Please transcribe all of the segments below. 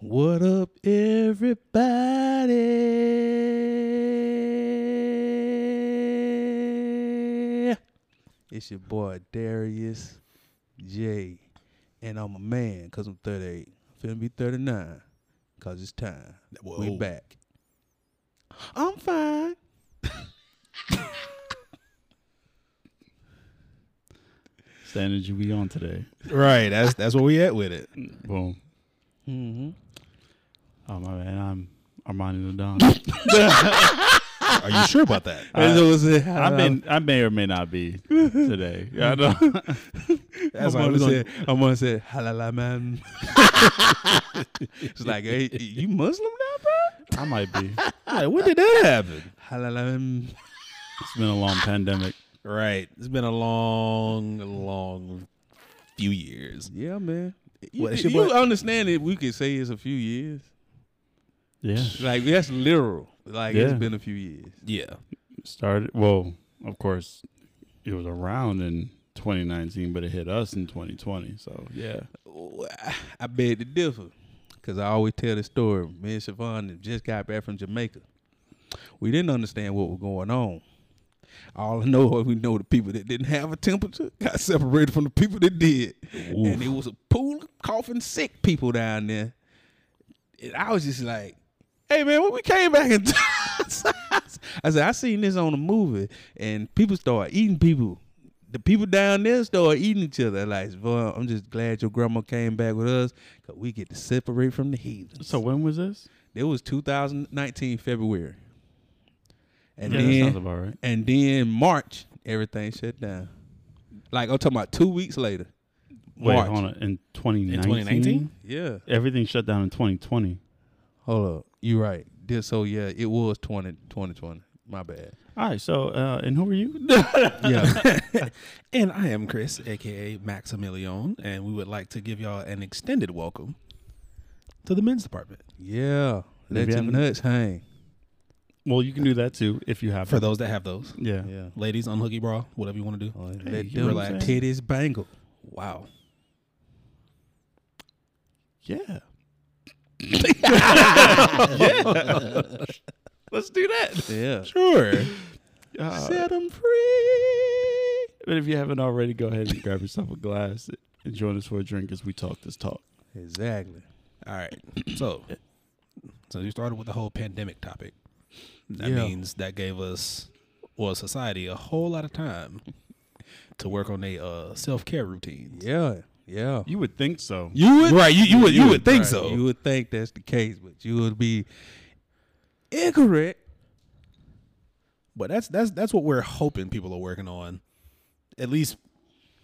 What up, everybody? It's your boy Darius J. And I'm a man because I'm 38. I'm finna be 39 because it's time. We Whoa. back. I'm fine. It's you be on today. Right. That's that's where we at with it. Boom. Mm-hmm. Oh my man, I'm Armani the Don. Are you sure about that? I- I I mean, I may or may not be today. Yeah, I know. I'm gonna say, gonna, I'm gonna say, halala man. it's like, hey, you Muslim now, bro? I might be. Hey, when did that happen? Halala man. It's been a long pandemic. Right. It's been a long, long few years. Yeah, man. You, What, it's your you understand it? We could say it's a few years. Yeah. Like that's literal. Like Yeah. it's been a few years. Yeah. Started. Well, of course, it was around in 2019, but it hit us in 2020. So yeah. I beg to differ, cause I always tell the story. Me and Siobhan just got back from Jamaica. We didn't understand what was going on. All I know is we know the people that didn't have a temperature got separated from the people that did, and it was a pool of coughing sick people down there. And I was just like, "Hey man, when we came back and?" I said, "I seen this on a movie, and people start eating people." the people down there start eating each other. Like, well, I'm just glad your grandma came back with us because we get to separate from the heathens. So when was this? it was 2019 February, and yeah, that sounds then about right. and then March everything shut down. Like I'm talking about two weeks later. Wait, March. hold on. In 2019, 2019? Yeah, everything shut down in 2020. hold up, you right. This so yeah, it was 20 2020. My bad. All right. So, uh, and who are you? Yeah, And I am Chris, aka Maximilian, and we would like to give y'all an extended welcome to the men's department. yeah. Let Maybe your having- nuts hang. well, you can do that too if you have For them. those that have those. Yeah. Yeah. Ladies, unhooky bra, whatever you want to do. Oh, Hey, let you know them what titties bangle. Wow. Yeah. Let's do that. Yeah. Sure. Uh, Set them free. but if you haven't already, go ahead and grab yourself a glass and join us for a drink as we talk this talk. Exactly. All right. So, so you started with the whole pandemic topic. That Yeah. means that gave us, well, society, a whole lot of time to work on their uh, self care routines. Yeah. Yeah. You would think so. You would Right. You, you would you would think right, so. You would think that's the case, but you would be incorrect. But that's that's that's what we're hoping people are working on. At least,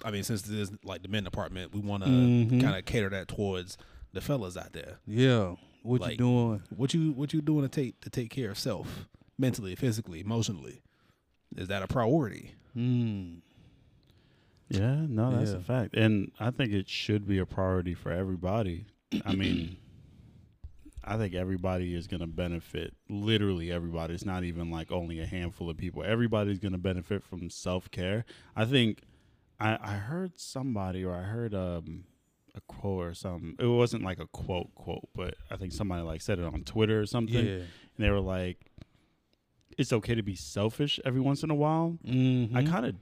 I mean, since this is like the men department, we want to Mhm. kind of cater that towards the fellas out there. Yeah. What you Like- doing? What you what you doing to take to take care of self, mentally, physically, emotionally? Is that a priority? Hmm. Yeah, no, that's Yeah. a fact. And I think it should be a priority for everybody. I mean, I think everybody is going to benefit. Literally everybody. It's not even like only a handful of people. Everybody's going to benefit from self care. I think I, I heard somebody or I heard um, a quote or something. It wasn't like a quote quote, but I think somebody like said it on Twitter or something. Yeah. And they were like, "It's okay to be selfish every once in a while." Mm-hmm. I kind of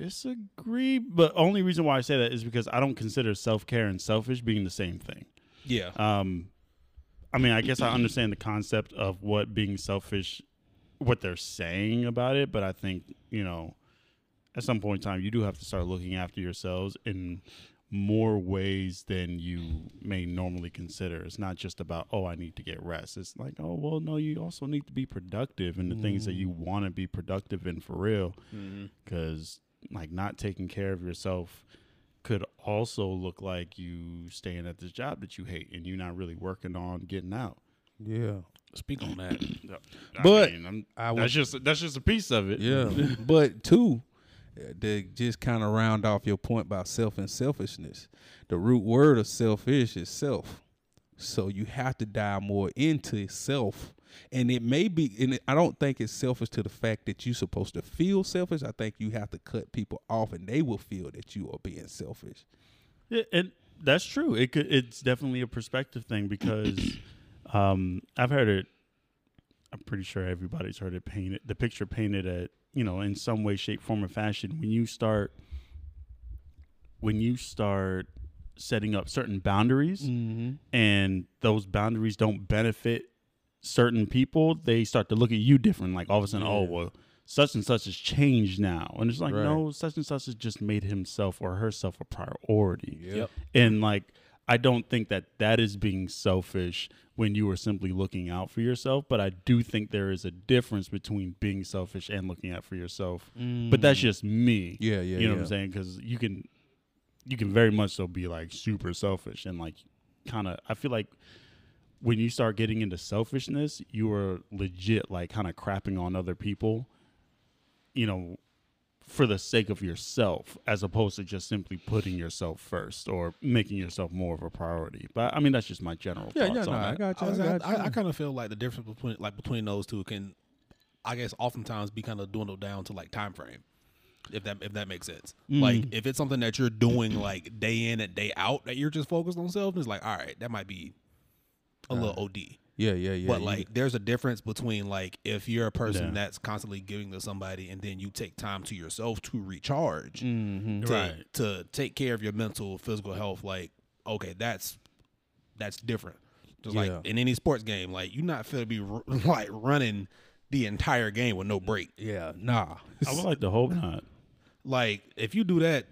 disagree, but only reason why I say that is because I don't consider self care and selfish being the same thing. Yeah. Um, I mean, I guess I understand the concept of what being selfish, what they're saying about it, but I think you know, at some point in time, you do have to start looking after yourselves in more ways than you may normally consider. It's not just about oh, I need to get rest. It's like oh, well, no, you also need to be productive in the things that you want to be productive in for real because like not taking care of yourself could also look like you staying at this job that you hate and you're not really working on getting out. Yeah. Speak on that. I But mean, I'm- I would- that's just that's just a piece of it. Yeah. but two, uh, to just kind of round off your point about self and selfishness, the root word of selfish is self. So you have to dive more into self. And it may be, and I don't think it's selfish to the fact that you're supposed to feel selfish. I think you have to cut people off and they will feel that you are being selfish. Yeah, and That's true. It could. It's definitely a perspective thing because um, I've heard it. I'm pretty sure everybody's heard it painted. The picture painted at you know in some way, shape, form, or fashion. When you start, when you start setting up certain boundaries, Mm-hmm. and those boundaries don't benefit certain people, they start to look at you different. Like all of a sudden, oh well, such and such has changed now, and it's like Right. no, such and such has just made himself or herself a priority. Yep. And like, I don't think that that is being selfish when you are simply looking out for yourself. But I do think there is a difference between being selfish and looking out for yourself. But that's just me. Mm. Yeah, yeah, You know what yeah. I'm saying? Because you can, you can very much so be like super selfish and like kind of. I feel like when you start getting into selfishness, you are legit like kind of crapping on other people. You know, for the sake of yourself as opposed to just simply putting yourself first or making yourself more of a priority. But I mean, that's just my general Yeah, thoughts yeah, on no, I that. got you. I, was- I I, got you. I, kind of feel like the difference between like between those two can, I guess, oftentimes be kind of dwindled down to like time frame, if that if that makes sense. Mm. Like if it's something that you're doing like day in and day out that you're just focused on self, it's like all right, that might be a little OD. yeah, yeah, yeah. but you- like, there's a difference between like if you're a person Yeah. that's constantly giving to somebody and then you take time to yourself to recharge, Mhm. to, Right. to take care of your mental, physical health. Like, okay, that's that's different. Just Yeah. like in any sports game, like you're not gonna be r- like running the entire game with no break. yeah, nah. I would like to hope not. Like if you do that,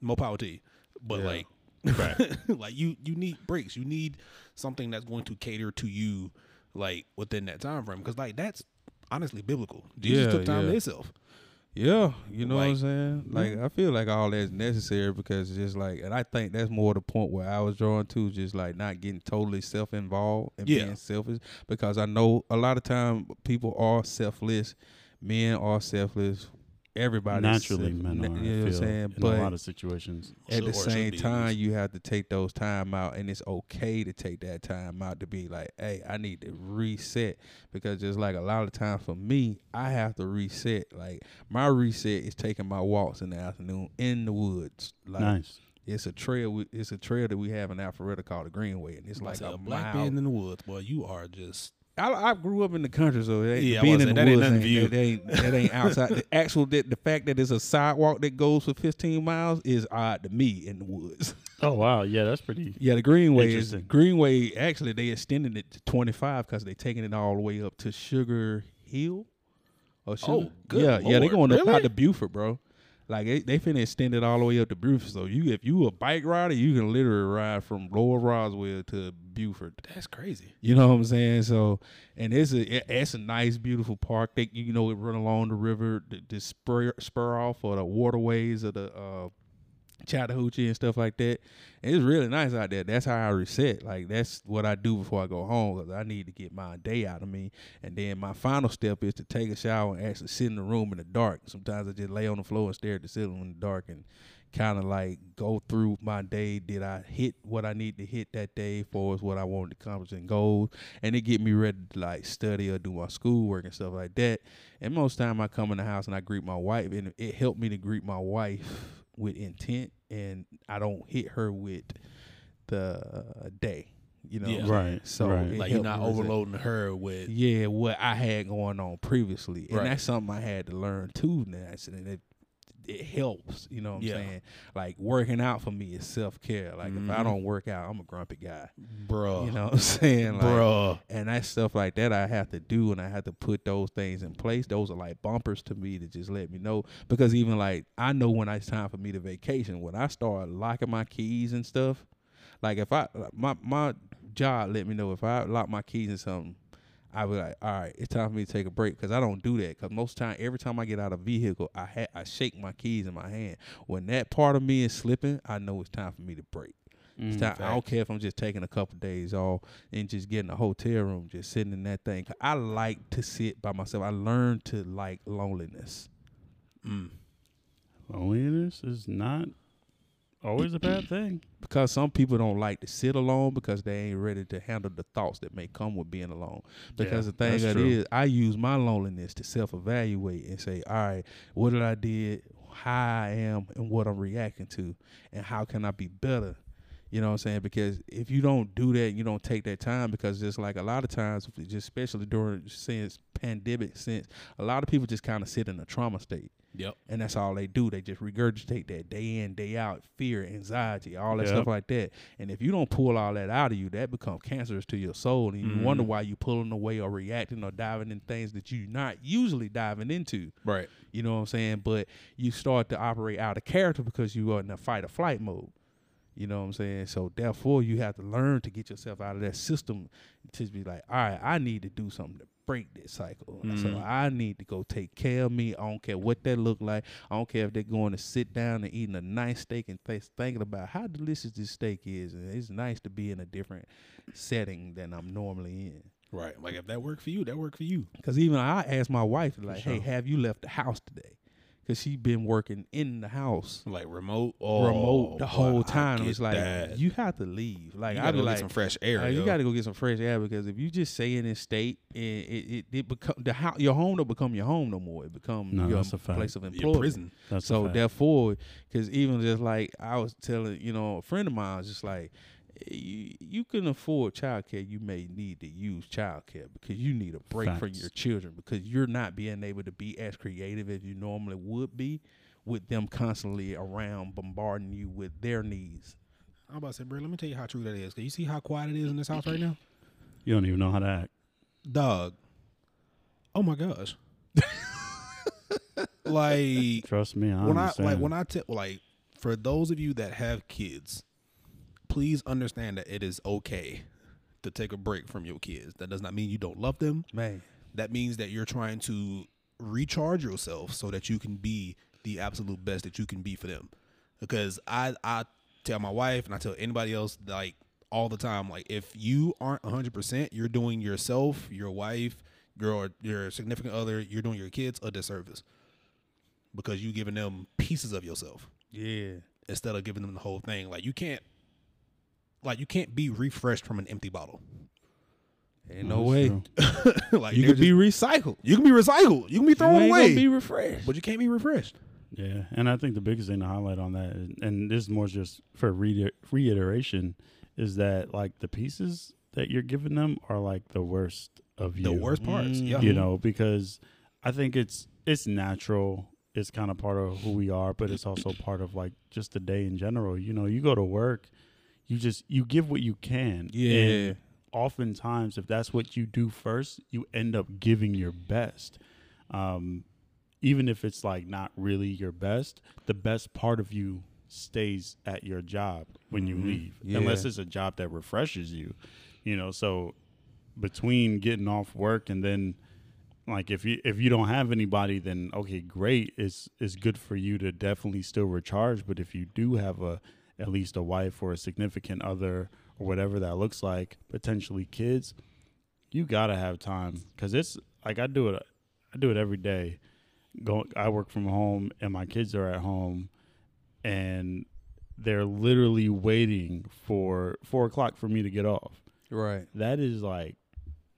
more power to you. But Yeah. like, Right. like you you need breaks. You need something that's going to cater to you, like within that time frame. Because like that's honestly biblical. Jesus Yeah, took time yeah. to himself. Yeah, you know what I'm Like- saying? Like I feel like all that's necessary because it's just like and I think that's more the point where I was drawn to just like not getting totally self involved and Yeah. being selfish because I know a lot of time people are selfless, men are selfless, everybody Naturally, men are. you know what I'm saying? in But a lot of situations. at the same time, you have to take those time out, and it's okay to take that time out to be like, "Hey, I need to reset." Because just like a lot of times for me, I have to reset. Like my reset is taking my walks in the afternoon in the woods. Like Nice. it's a trail. It's a trail that we have in Alpharetta called the Greenway, and it's Like like a a black mile. man in the woods, boy. You are just I, I grew up in the country, so Yeah, being in the that woods nothing for you. That ain't that ain't outside. the actual that the fact that it's a sidewalk that goes for 15 miles is odd to me in the woods. Oh wow, yeah, that's pretty. yeah, the Greenway is Greenway. Actually, they extended it to 25 because they're taking it all the way up to Sugar Hill. Or oh, Sugar, Oh, good yeah, yeah, they're going up out to Buford, bro. Like they, they finna extend it all the way up to Buford. So you, if you a bike rider, you can literally ride from Lower Roswell to Buford. that's crazy. You know what I'm saying? So, and it's a it- it's a nice, beautiful park. They you know it run along the river, the, the spur spur off or the waterways of the uh, Chattahoochee and stuff like that. And it's really nice out there. That's how I reset. Like that's what I do before I go home because I need to get my day out of me. And then my final step is to take a shower and actually sit in the room in the dark. Sometimes I just lay on the floor and stare at the ceiling in the dark and kind of like go through my day. Did I hit what I need to hit that day for is what I wanted to accomplish and goals, and it get me ready to like study or do my schoolwork and stuff like that. And most time I come in the house and I greet my wife, and it helped me to greet my wife with intent, and I don't hit her with the uh, day. You know, Yeah. Right. So right. Like you're not me reset. overloading her with Yeah, what I had going on previously, and Right. that's something I had to learn too. Now, and it it helps. You know what I'm Yeah. saying? Like working out for me is self care. Like if I Mhm. don't work out, I'm a grumpy guy. bruh. You know what I'm saying? Like, bruh. and that stuff like that I have to do and I have to put those things in place. Those are like bumpers to me to just let me know. Because even like I know when it's time for me to vacation, when I start locking my keys and stuff, like if I my my job let me know if I lock my keys in something, I be like, all right, it's time for me to take a break because I don't do that. Because most time, every time I get out of a vehicle, I ha- I shake my keys in my hand. When that part of me is slipping, I know it's time for me to break. It's Mm, time, I don't care if I'm just taking a couple days off and just getting a hotel room, just sitting in that thing. 'Cause I like to sit by myself. I learned to like loneliness. Mm. Loneliness is not always a bad thing. because some people don't like to sit alone because they ain't ready to handle the thoughts that may come with being alone. Because Yeah, the thing that true. is, I use my loneliness to self evaluate and say, all right, what did I did, how I am, and what I'm reacting to, and how can I be better You know what I'm saying? Because if you don't do that, you don't take that time because just like a lot of times, just especially during since pandemic, since a lot of people just kind of sit in a trauma state. Yep. And that's all they do. They just regurgitate that day in, day out, fear, anxiety, all that Yep. stuff like that. And if you don't pull all that out of you, that becomes cancerous to your soul. And you wonder Mhm. why you're pulling away or reacting or diving in things that you're not usually diving into. Right. You know what I'm saying? But you start to operate out of character because you are in a fight or flight mode. You know what I'm saying? So therefore, you have to learn to get yourself out of that system to be like, all right, I need to do something to break this cycle. So Mhm. I need to go take care of me. I don't care what that look like. I don't care if they're going to sit down and eating a nice steak and th- thinking about how delicious this steak is. And it's nice to be in a different setting than I'm normally in. Right. Like if that worked for you, that worked for you. Cause even I asked my wife, like, sure. "Hey, have you left the house today?" Cause she been working in the house Like remote. Oh, remote the whole time. It's like that. you have to leave. Like I gotta be go like, get some fresh air. uh, you got to go get some fresh air because if you just stay in this state, it it it, it become the house, your home don't become your home no more. It become No, your that's a place of Your employment. prison. That's a So fact. therefore, because even just like I was telling, you know, a friend of mine was just like, you, you can afford childcare, you may need to use childcare because you need a break from your children because you're not being able to be as creative as you normally would be with them constantly around bombarding you with their needs. I'm about to say, bro, let me tell you how true that is. Can you see how quiet it is in this house right now? you don't even know how to act. Dog. Oh my gosh. like Trust me, I when I like when I tell like for those of you that have kids, please understand that it is okay to take a break from your kids. That does not mean you don't love them. Man, That means that you're trying to recharge yourself so that you can be the absolute best that you can be for them. Because I I tell my wife and I tell anybody else like all the time like if you aren't 100%, you're doing yourself, your wife, your your significant other, you're doing your kids a disservice. Because you're giving them pieces of yourself yeah, instead of giving them the whole thing. Like you can't like you can't be refreshed from an empty bottle. ain't no That's way. like You they're can be recycled. you can be recycled. You can be You thrown ain't away. gonna be refreshed. but you can't be refreshed. Yeah, and I think the biggest thing to highlight on that, is- and this is more just for reiter- reiteration, is that like the pieces that you're giving them are like the worst of you. The worst parts. Mm. Yeah. you know, because I think it's it's natural. It's kind of part of who we are, but it's also part of like just the day in general. You know, you go to work, you just you give what you can. Yeah. And oftentimes, if that's what you do first, you end up giving your best. Um, even if it's like not really your best, the best part of you stays at your job when you Mhm. leave, Yeah. unless it's a job that refreshes you. You know, so between getting off work and then like if you if you don't have anybody then okay great it's it's good for you to definitely still recharge but if you do have a at least a wife or a significant other or whatever that looks like potentially kids you gotta have time because it's like i do it i do it every day go i work from home and my kids are at home and they're literally waiting for four o'clock for me to get off Right. that is like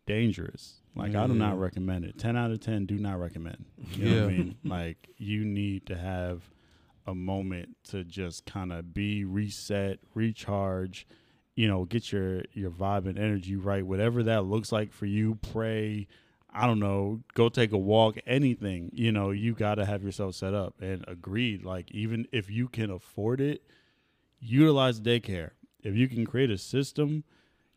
dangerous. Like I do not mm-hmm. recommend it. Ten out of ten do not recommend. You know what I Yeah. mean? Like you need to have a moment to just kind of be reset, recharge, you know, get your your vibe and energy right. Whatever that looks like for you, pray, I don't know, go take a walk, anything. You know, you got to have yourself set up and agreed like even if you can afford it, utilize daycare. If you can create a system,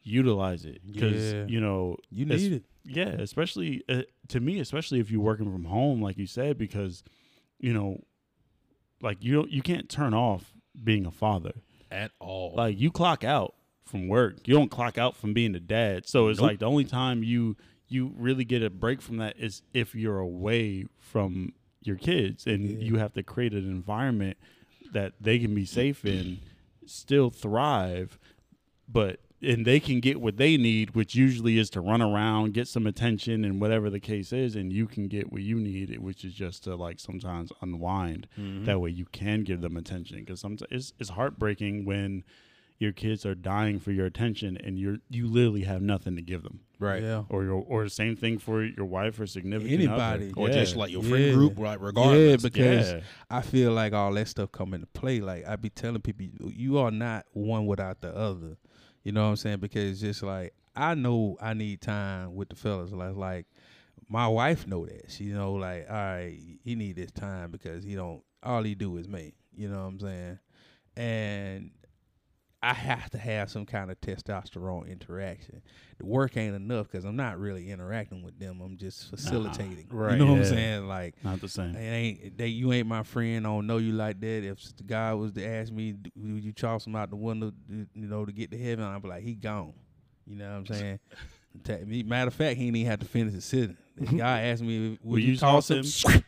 utilize it because Yeah. you know You need it. yeah especially uh, to me especially if you're working from home like you said because you know like you you can't turn off being a father At all. like you clock out from work you don't clock out from being a dad so it's Nope. like the only time you you really get a break from that is if you're away from your kids and Yeah. you have to create an environment that they can be safe in still thrive but and they can get what they need which usually is to run around get some attention and whatever the case is and you can get what you need which is just to like sometimes unwind Mhm. that way you can give them attention because sometimes it's, it's heartbreaking when your kids are dying for your attention, and you're you literally have nothing to give them. Right. Yeah. Or your or the same thing for your wife or significant Anybody. other. Or yeah. just like your friend Yeah. group, like Yeah, because Yeah. I feel like all that stuff come into play. Like I be telling people, you- you are not one without the other. You know what I'm saying? Because just like I know I need time with the fellas. Like like my wife know that. She know like all right, he need this time because he don't. All he do is me. You know what I'm saying? And I have to have some kind of testosterone interaction. The work ain't enough because I'm not really interacting with them. I'm just facilitating. Right, You know what I'm saying? Like not the same. it ain't they you ain't my friend. I don't know you like that. If the guy was to ask me, would you toss him out the window, you know, to get to heaven? I'd be like, he gone. You know what I'm saying? Matter of fact, he didn't even have to finish his sitting. The guy asked me, would Will you, you toss toss him? him?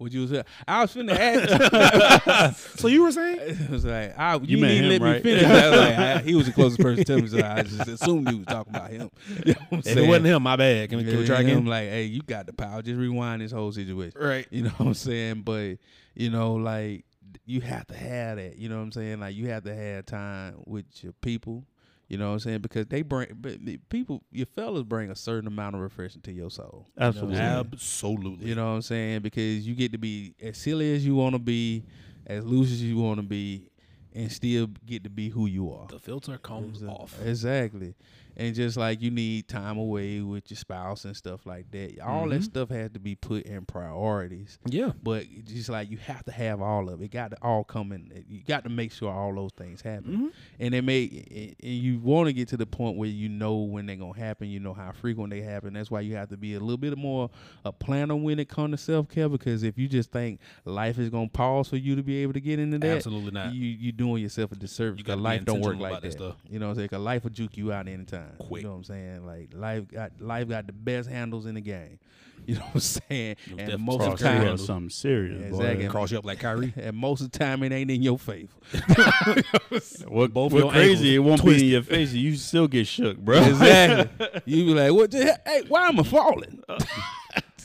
Would you say? I was finna ask. So you were saying? it was like, I, you, met didn't him, let me finish. I was like, I- he was the closest person to me, so I just assumed he was talking about him. You know what I'm If saying? it wasn't him, my bad. Can we, can we try I'm like, hey, you got the power. Just rewind this whole situation. Right. You know what I'm saying? But you know, like you have to have that. You know what I'm saying? Like you have to have time with your people. You know what I'm saying? Because they bring, but the people, your fellas bring a certain amount of refreshing to your soul. You know Absolutely. Absolutely. You know what I'm saying? Because you get to be as silly as you want to be, as loose as you want to be, and still get to be who you are. the filter comes Exa- off. Exactly. And just like you need time away with your spouse and stuff like that. All that Mhm. stuff has to be put in priorities. Yeah. But just like you have to have all of it. It got to all come in. You got to make sure all those things happen. Mm-hmm. And they may, and you want to get to the point where you know when they're gonna happen. You know how frequent they happen. That's why you have to be a little bit more a planner when it comes to self care. Because if you just think life is gonna pause for you to be able to get into that, Absolutely not. you you doing yourself a disservice. Because life don't work like that. that stuff. You know what I'm saying? Because life will juke you out anytime. Quick. You know what I'm saying? Like life got life got the best handles in the game. You know what I'm saying? Them And most of the time, up something serious. boy. Exactly. Cross you up like Kyrie. and most of the time it ain't in your favor. What, Both what your crazy? ankles It won't twisted. be in your face. You still get shook, bro. exactly. You be like, what? The hell? Hey, why am I falling? Uh,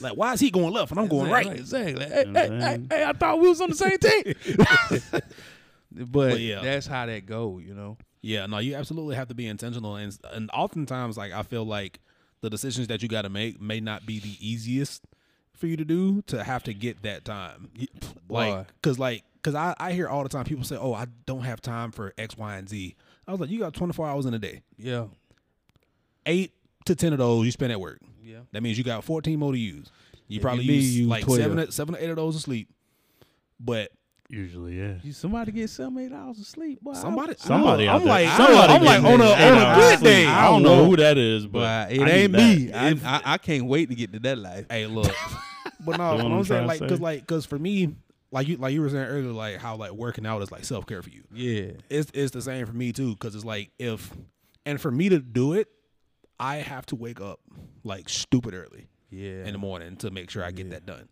like, why is he going left and I'm going right? Exactly. Hey, You know hey, I'm hey, hey, I thought we was on the same team. but, But yeah. that's how that go. You know. Yeah, no, you absolutely have to be intentional, and and oftentimes, like I feel like the decisions that you got to make may not be the easiest for you to do to have to get that time. Like, cause like, cause I I hear all the time people say, "Oh, I don't have time for X, Y, and Z." I was like, "You got 24 hours in a day. Yeah. Eight to ten of those you spend at work. Yeah. That means you got 14 more to use. You probably use you like 12. seven seven to eight of those to sleep, but Usually, yeah. You, somebody get seven, eight hours of sleep. Boy, I- somebody Somebody out I'm there. like, Somebody I'm like on a on a good of day. I don't know who that is, but But it I ain't me. I, I I can't wait to get to that life. Hey, look. but no, what what I'm I'm saying, like, cause like, cause for me, like you, like you were saying earlier, like how like working out is like self care for you. Yeah. It's it's the same for me too, cause it's like if, and for me to do it, I have to wake up like stupid early Yeah. in the morning to make sure I get Yeah. that done.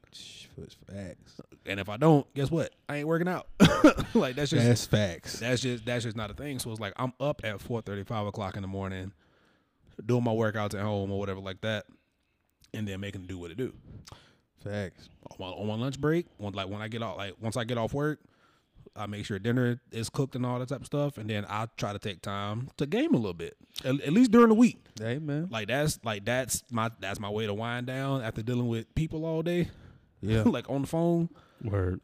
Facts. And if I don't, guess what? I ain't working out. like that's just That's facts. that's just that's just not a thing. So it's like I'm up at four thirty, five o'clock in the morning, doing my workouts at home or whatever like that, and then making it do what it do. Facts. on my, on my lunch break, when like when I get off, like once I get off work, I make sure dinner is cooked and all that type of stuff, and then I try to take time to game a little bit, at, at least during the week. Hey man. Like that's like that's my that's my way to wind down after dealing with people all day, Yeah. like on the phone. Word.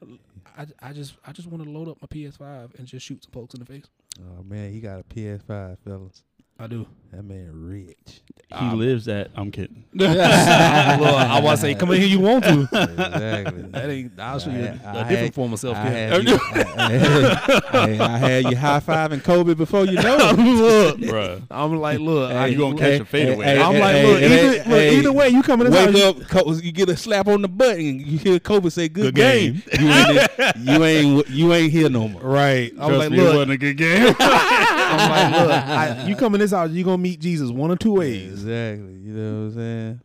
I, I just I just want to load up my PS5 and just shoot some folks in the face. oh man, he got a PS5, fellas. I do. That man rich. He um, lives at. I'm kidding. Look, I want to say, come in here, you want to. exactly. That ain't. I'll show you a, I- a I different had- form of self I care. had, you, I, I- I had you high fiving Kobe before you know it. look, Bruh. I'm like, look, I, you gonna catch a fadeaway. hey, I'm hey, like, hey, look, hey, either, hey, look, hey, either way, you coming in this Wake house, up, Co- you get a slap on the butt, and you hear Kobe say, "Good, Good game." You ain't, you ain't, you ain't here no more. Right. I was Trust like, me, it wasn't a good game. I'm like, look. I, you coming in this house, you gonna meet Jesus one or two ways. Exactly. You know what I'm saying?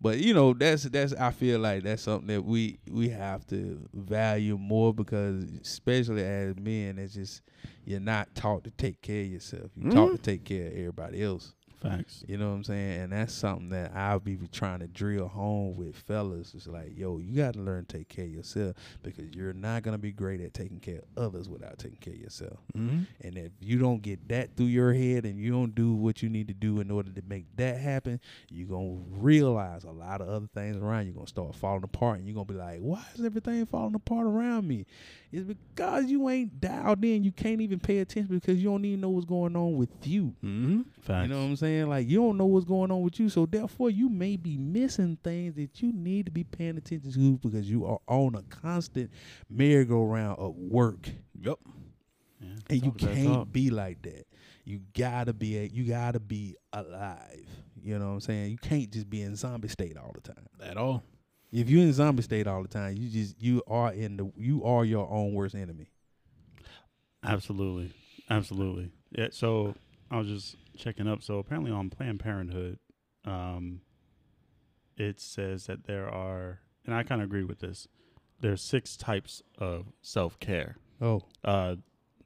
But you know, that's that's I feel like that's something that we we have to value more because especially as men, it's just you're not taught to take care of yourself. You're taught mm-hmm. to take care of everybody else. Facts. You know what I'm saying? And that's something that I'll be trying to drill home with fellas. It's like, yo, you got to learn to take care of yourself because you're not going to be great at taking care of others without taking care of yourself. Mm-hmm. And if you don't get that through your head and you don't do what you need to do in order to make that happen, you're going to realize a lot of other things around you are going to start falling apart. And you're going to be like, why is everything falling apart around me? It's because you ain't dialed in. You can't even pay attention because you don't even know what's going on with you. Mm-hmm. Facts. You know what I'm saying? Like you don't know what's going on with you, so therefore you may be missing things that you need to be paying attention to because you are on a constant merry-go-round of work, Yep. Yeah, and you can't be like that. You gotta be a, you gotta be alive. You know what I'm saying? You can't just be in zombie state all the time. At all. If you're in zombie state all the time, you just you are in the you are your own worst enemy. Absolutely. Absolutely. Yeah. So I was just checking up. So apparently on Planned Parenthood, um, it says that there are, and I kind of agree with this. There's six types of self care. Oh, Uh,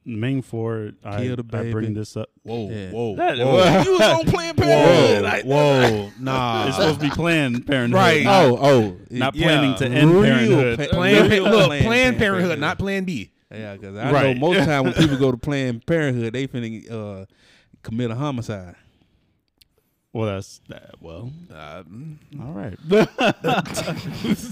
main four. I, Kill the I baby. bring this up. Whoa, Yeah. whoa, That- whoa. you was on Planned Parenthood. Whoa, whoa, nah. it's supposed to be Planned Parenthood. Right. not- oh, oh, Not yeah, planning to end real parenthood. pa- Planned, Real Pa- look, Planned Planned Parenthood. Parenthood, not Plan B. Yeah, because I Right. know most time when people go to Planned Parenthood, they finna uh, commit a homicide. Well, that's that. Well, Uh, all right.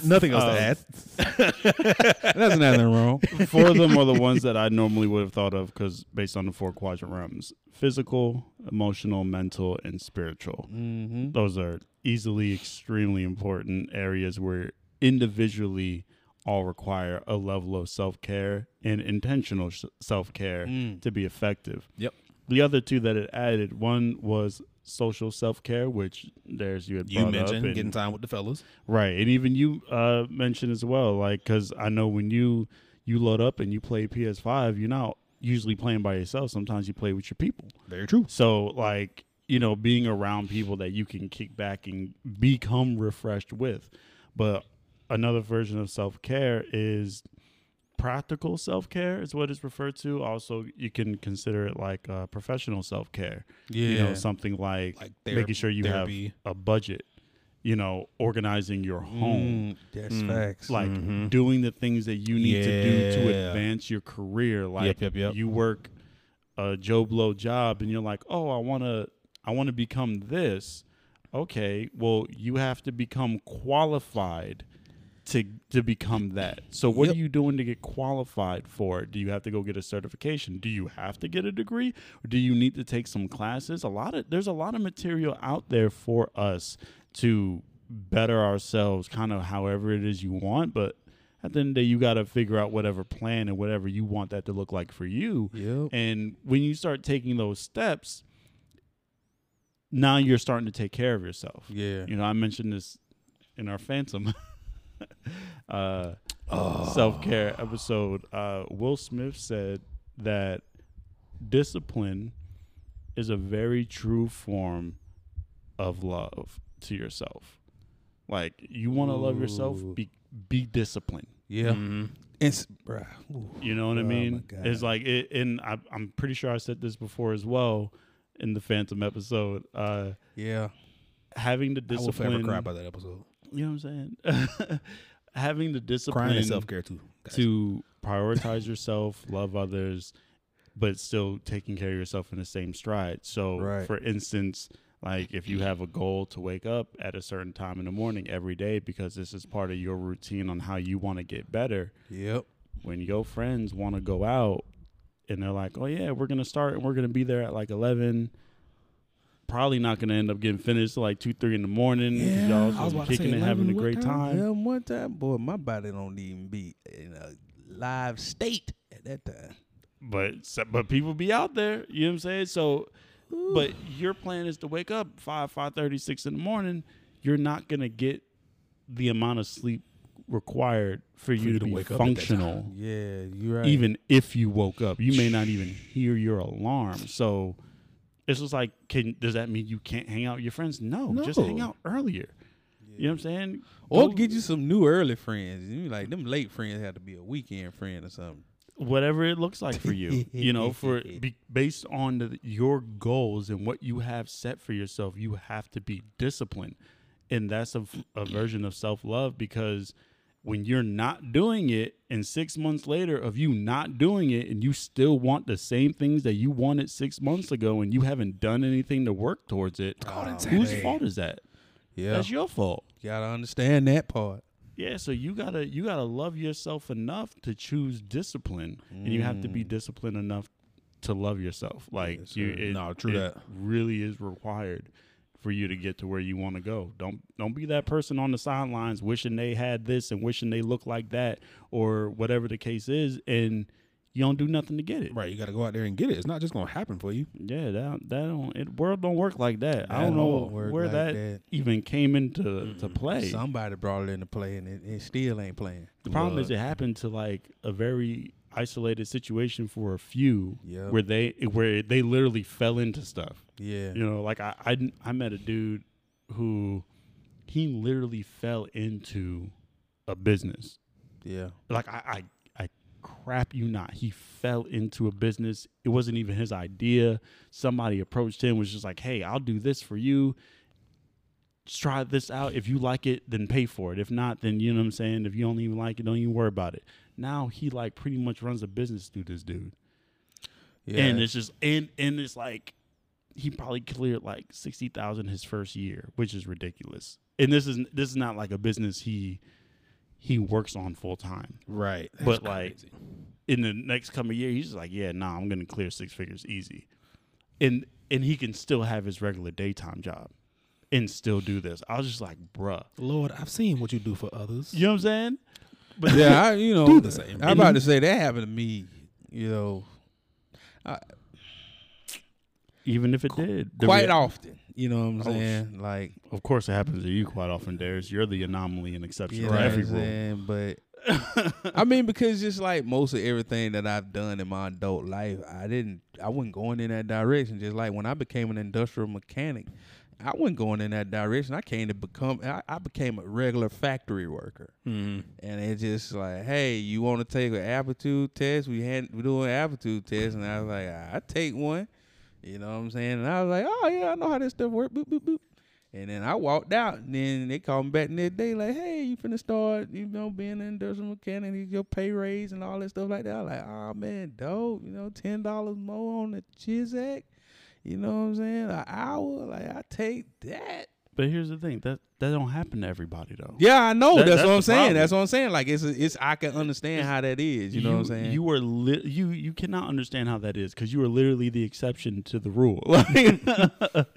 nothing else Um, to add. There's nothing wrong. four of them are the ones that I normally would have thought of because based on the four quadrant realms physical, emotional, mental, and spiritual. Mm-hmm. Those are easily extremely important areas where individually all require a level of self care and intentional self care Mm. to be effective. Yep. The other two that it added one was social self care, which there's you had You brought mentioned up and- getting time with the fellas. Right, and even you uh, mentioned as well, like because I know when you you load up and you play PS5, you're not usually playing by yourself. Sometimes you play with your people. Very true. So like you know, being around people that you can kick back and become refreshed with. But another version of self care is practical self care is what it's referred to. Also, you can consider it like uh, professional self care. Yeah. You know, something like, Like making sure you therapy. have a budget. You know, organizing your home Mm, that's Mm. facts. like Mhm. doing the things that you need to do to advance your career like yep, yep. you work a joe blow job and you're like oh i want to i want to become this okay well you have to become qualified to to become that so what Yep. are you doing to get qualified for it? do you have to go get a certification do you have to get a degree or do you need to take some classes a lot of there's a lot of material out there for us to better ourselves kind of however it is you want but at the end of the day you got to figure out whatever plan and whatever you want that to look like for you Yep. and when you start taking those steps now you're starting to take care of yourself Yeah. you know i mentioned this in our phantom uh Oh. self-care episode uh will smith said that discipline is a very true form of love to yourself like you want to love yourself be be disciplined Yeah. Mhm. It's bruh. Ooh. you know what I Oh, mean? my It's like it, and I, I'm pretty sure I said this before as well in the Phantom episode. Uh, Yeah. having the discipline. I will forever discipline, cry about that episode. You know what I'm saying? having the Crying discipline and self care too. guys. to prioritize yourself, love others, but still taking care of yourself in the same stride. So, Right. for instance, like if you have a goal to wake up at a certain time in the morning every day because this is part of your routine on how you want to get better, Yep. when your friends want to go out and they're like, "Oh yeah, we're gonna start and we're gonna be there at like 11," probably not gonna end up getting finished till like two, three in the morning. Yeah, y'all I was about to kicking say, and having a 11, what great time? time. Yeah, one time, boy, my body don't even be in a live state at that time. But but people be out there. You know what I'm saying? So, but your plan is to wake up five, five thirty, six in the morning. You're not gonna get the amount of sleep required for, you, you to, to be wake up functional. Yeah, you're right. even if you woke up you may not even hear your alarm so it's just like can does that mean you can't hang out with your friends no, just hang out earlier you know what i'm saying or Go- get you some new early friends. You like them late friends have to be a weekend friend or something. whatever it looks like for you. you know, for be, based on the, your goals and what you have set for yourself, you have to be disciplined, and that's a, a version of self love because when you're not doing it and six months later of you not doing it and you still want the same things that you wanted six months ago and you haven't done anything to work towards it whose fault is that? Yeah, that's your fault. You gotta understand that part. yeah so you gotta you gotta love yourself enough to choose discipline and you have to be mm. disciplined enough to love yourself. Like Yes, you it, No, true it that. really is required for you to get to where you want to go don't don't be that person on the sidelines wishing they had this and wishing they looked like that or whatever the case is and you don't do nothing to get it Right, you got to go out there and get it. It's not just gonna happen for you. yeah that that don't it world don't work like that, i don't know where like that, that. even came into to play Somebody brought it into play, and it, it still ain't playing. The problem is it happened to like a very isolated situation for a few Yep. where they where they literally fell into stuff. Yeah, You know, like I, I I met a dude who he literally fell into a business. yeah, Like I I, I crap you not. He fell into a business. It wasn't even his idea. Somebody approached him was just like, "Hey, I'll do this for you." Just try this out. If you like it, then pay for it. If not, then you know what I'm saying. If you don't even like it, don't even worry about it. Now he like pretty much runs a business through this dude, yeah. and it's just and and it's like he probably cleared like sixty thousand his first year, which is ridiculous. And this is this is not like a business he he works on full time. Right, But like in the next coming year, he's just like, yeah, nah, I'm gonna clear six figures easy, and and he can still have his regular daytime job, and still do this. I was just like, bruh, Lord, I've seen what you do for others. you know what I'm saying? But yeah, I, you know, Do the same. I'm about to say that happened to me. You know, even if it did, quite rea- often. You know what I'm Oh, saying? Like, Of course, it happens to you quite often, Darius. You're the anomaly and exception you to know every rule. But I mean, because just like most of everything that I've done in my adult life, I didn't, I wasn't going in that direction. Just like when I became an industrial mechanic, I wasn't going in that direction. I came to become, I, I became a regular factory worker. Mm-hmm. And it's just like, hey, you want to take an aptitude test? We had we doing an aptitude test, and I was like, I take one. You know what I'm saying? And I was like, oh yeah, I know how this stuff works. Boop boop boop. And then I walked out, and then they called me back the next day, like, hey, you finna start, you know, being an industrial mechanic, your pay raise and all that stuff like that. I like, oh man, dope. You know, ten dollars more on the Chizac. You know what I'm saying? An hour, like I take that. But here's the thing that that don't happen to everybody though. Yeah, I know. That- that's, that's what I'm saying. problem. That's what I'm saying. Like it's it's I can understand how that is. You know what I'm saying? You are li- you you cannot understand how that is because you are literally the exception to the rule. Like,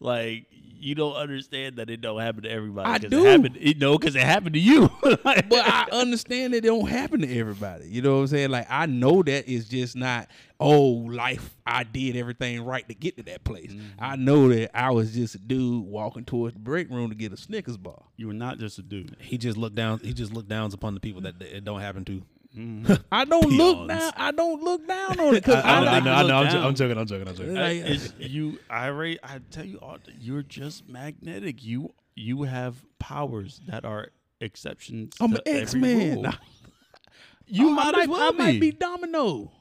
like you don't understand that it don't happen to everybody. I 'cause do. It happened, it, no, because it happened to you. Like- but I understand that it don't happen to everybody. You know what I'm saying? Like I know that it's just not oh life. I did everything right to get to that place. Mm-hmm. I know that I was just a dude walking towards the break room to get a Snickers bar. you were not just a dude. He just looked down. He just looked down upon the people that it don't happen to. I don't look down. I don't look down on it because I, I, know, I like know, I know. I'm, look jo- down. I'm joking. I'm joking. I'm joking. Like, It's, you, I already, I tell you, you're just magnetic. You you have powers that are exceptions. I'm to an X man. rule. You might I as well I be. might be Domino.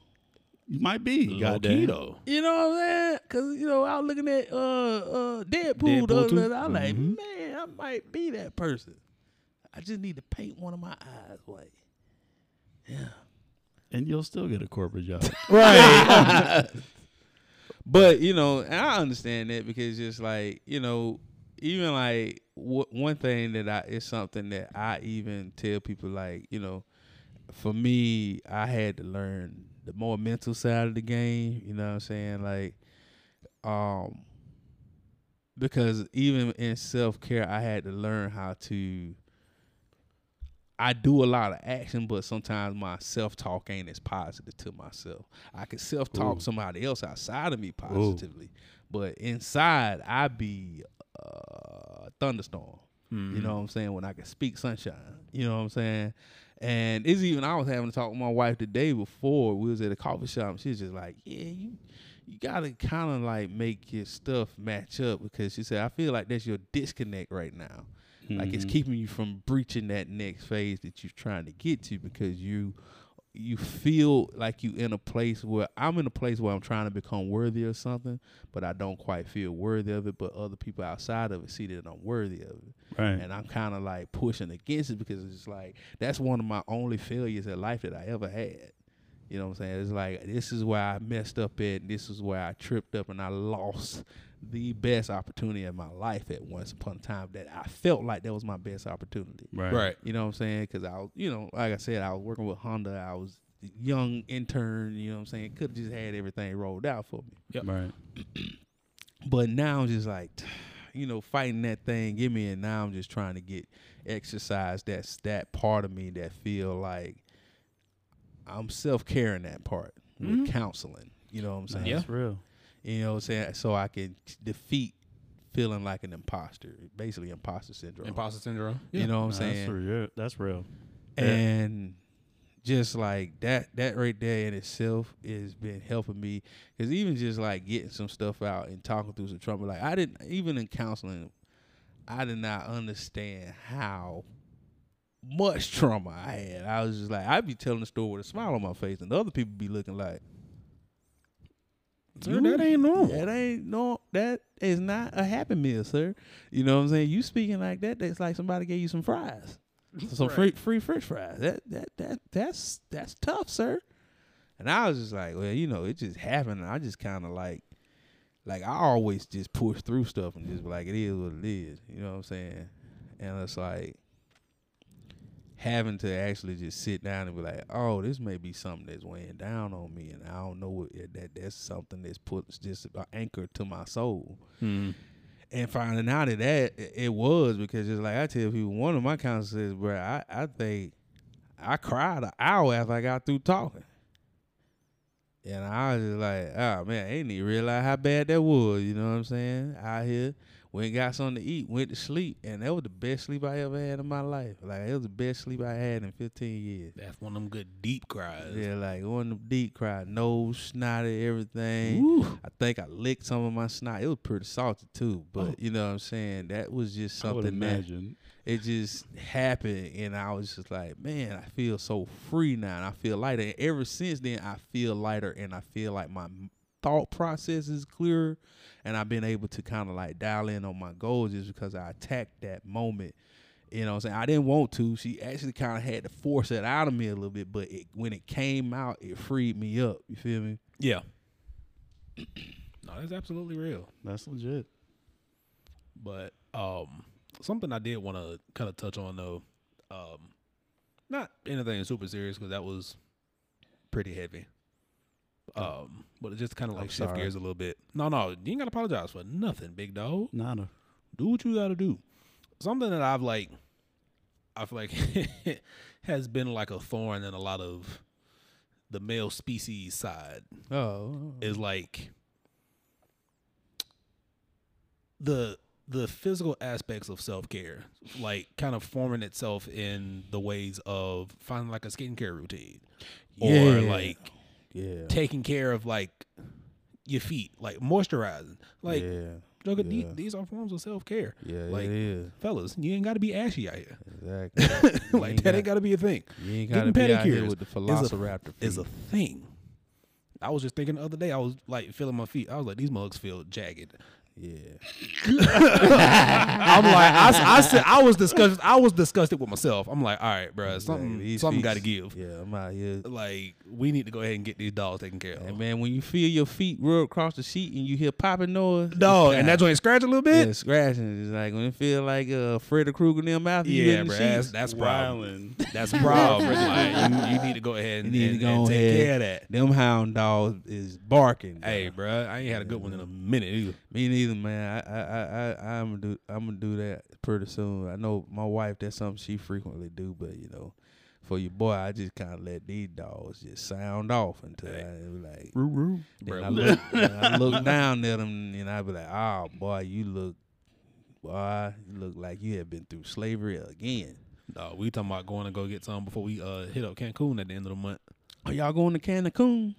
You might be. Low Goddamn. key though. You know what I'm saying? Cause you know I was looking at uh uh Deadpool, the Deadpool other too? day. I was like, Mhm. man, I might be that person. I just need to paint one of my eyes white. And you'll still get a corporate job. Right. but you know, and I understand that because just like you know, even like w- one thing that I it's something that I even tell people like you know, for me, I had to learn the more mental side of the game. You know what I'm saying? Like, um, because even in self care, I had to learn how to. I do a lot of action, but sometimes my self talk ain't as positive to myself. I can self talk somebody else outside of me positively, but inside I be uh, thunderstorm. You know what I'm saying? When I can speak sunshine. You know what I'm saying? And it's even I was having to talk with my wife the day before. We was at a coffee shop. And she's just like, "Yeah, you you gotta kind of like make your stuff match up because she said I feel like that's your disconnect right now. Like it's Mhm. keeping you from breaching that next phase that you're trying to get to because you you feel like you in a place where I'm in a place where I'm trying to become worthy of something, but I don't quite feel worthy of it. But other people outside of it see that I'm worthy of it, Right. and I'm kind of like pushing against it because it's like that's one of my only failures in life that I ever had. You know what I'm saying? It's like this is where I messed up at. And this is where I tripped up and I lost the best opportunity of my life at once upon a time that I felt like that was my best opportunity. right. Right. You know what I'm saying? Because I was, you know, like I said, I was working with Honda. I was a young intern. You know what I'm saying? Could have just had everything rolled out for me. Yep. Right. But now I'm just like, you know, fighting that thing. Give me, and now I'm just trying to get exercise. That's that part of me that feel like I'm self caring that part with mm-hmm. counseling. You know what I'm saying? Yeah. That's real. You know what I'm saying? So I can defeat feeling like an imposter, basically imposter syndrome. Imposter syndrome. You know what I'm Nah, saying? That's real. That's real. Yeah. and just like that that right there in itself has been helping me because even just like getting some stuff out and talking through some trauma like i didn't even in counseling i did not understand how much trauma i had i was just like i'd be telling the story with a smile on my face and the other people be looking like Sir, that ain't normal. that ain't no that is not a happy meal sir you know what i'm saying you speaking like that that's like somebody gave you some fries some free free French fries. That that that that's that's tough, sir. And I was just like, well, you know, it just happened. I just kind of like, like I always just push through stuff and just be like, it is what it is. You know what I'm saying? And it's like having to actually just sit down and be like, oh, this may be something that's weighing down on me, and I don't know what that that's something that's puts just an anchor to my soul Hmm. and finding out that that it was because just like I tell people, one of my counselors says, bro, I, I think I cried an hour after I got through talking. And I was just like, oh man, I didn't even realize how bad that was. You know what I'm saying? Out here, went and got something to eat, went to sleep, and that was the best sleep I ever had in my life. Like it was the best sleep I had in 15 years. That's one of them good deep cries. Yeah, like one of them deep cry, nose snotted, everything. I think I licked some of my snot. It was pretty salty too, but Oh. you know what I'm saying. That was just I something that imagine. it just happened, and I was just like, man, I feel so free now. And I feel lighter. And ever since then, I feel lighter, and I feel like my thought process is clearer, and I've been able to kind of like dial in on my goals just because I attacked that moment. You know what I'm saying? I didn't want to. She actually kind of had to force it out of me a little bit, but it, when it came out, it freed me up. You feel me? Yeah. no, that's absolutely real. That's legit. But um, something I did want to kind of touch on though, um, not anything super serious because that was pretty heavy. Um, but it just kind of I'm like shift sorry. gears a little bit. No, no, you ain't gotta apologize for nothing, big dog. Nada. Do what you gotta do. Something that I've like, I feel like has been like a thorn in a lot of the male species side Oh, is like the the physical aspects of self care, like kind of forming itself in the ways of finding like a skincare routine, or like yeah, taking care of like your feet, like moisturizing. Like, yeah, yeah. these are forms of self care. yeah, like- Fellas, you ain't got to be ashy out here. exactly. Like ain't that ain't got- got to be a thing. You ain't Getting gotta be out here with the is a- Velociraptor Is a thing. I was just thinking the other day, I was like feeling my feet. I was like, these mugs feel jagged. Yeah. I'm like, I, I said, I was disgusted. I was disgusted with myself. I'm like, all right, bro, something, Exactly. These something got to give. Yeah, I'm out here. Like, we need to go ahead and get these dogs taken care of. And man, when you feel your feet rub across the sheet and you hear popping noise, Dog, and that time. joint scratch a little bit. yeah, scratching. It's like when it feel like uh, Freddy Krueger in them after you Yeah, in the bro, sheets. that's that's problem. That's a problem. like, you, you need to go ahead and, need to and- go and take ahead. care of that. Them hound dogs is barking. Hey, bro. bro, I ain't had a good one in a minute either. Me neither, man. I I I I I'm gonna do I'm gonna do that pretty soon. I know my wife. That's something she frequently do, but you know, for your boy, I just kind of let these dogs just sound off until I be like. Then Bro, I look, then I look down at them and I be like, "Oh boy, you look, boy, you look like you have been through slavery again." No, we talking about going to go get some before we uh hit up Cancun at the end of the month. Are y'all going to Cancun?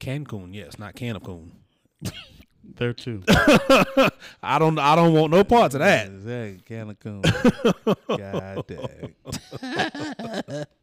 Cancun, yes, not can of coon. There too. I don't I don't want no parts of that. Exactly, Cancun. God dang.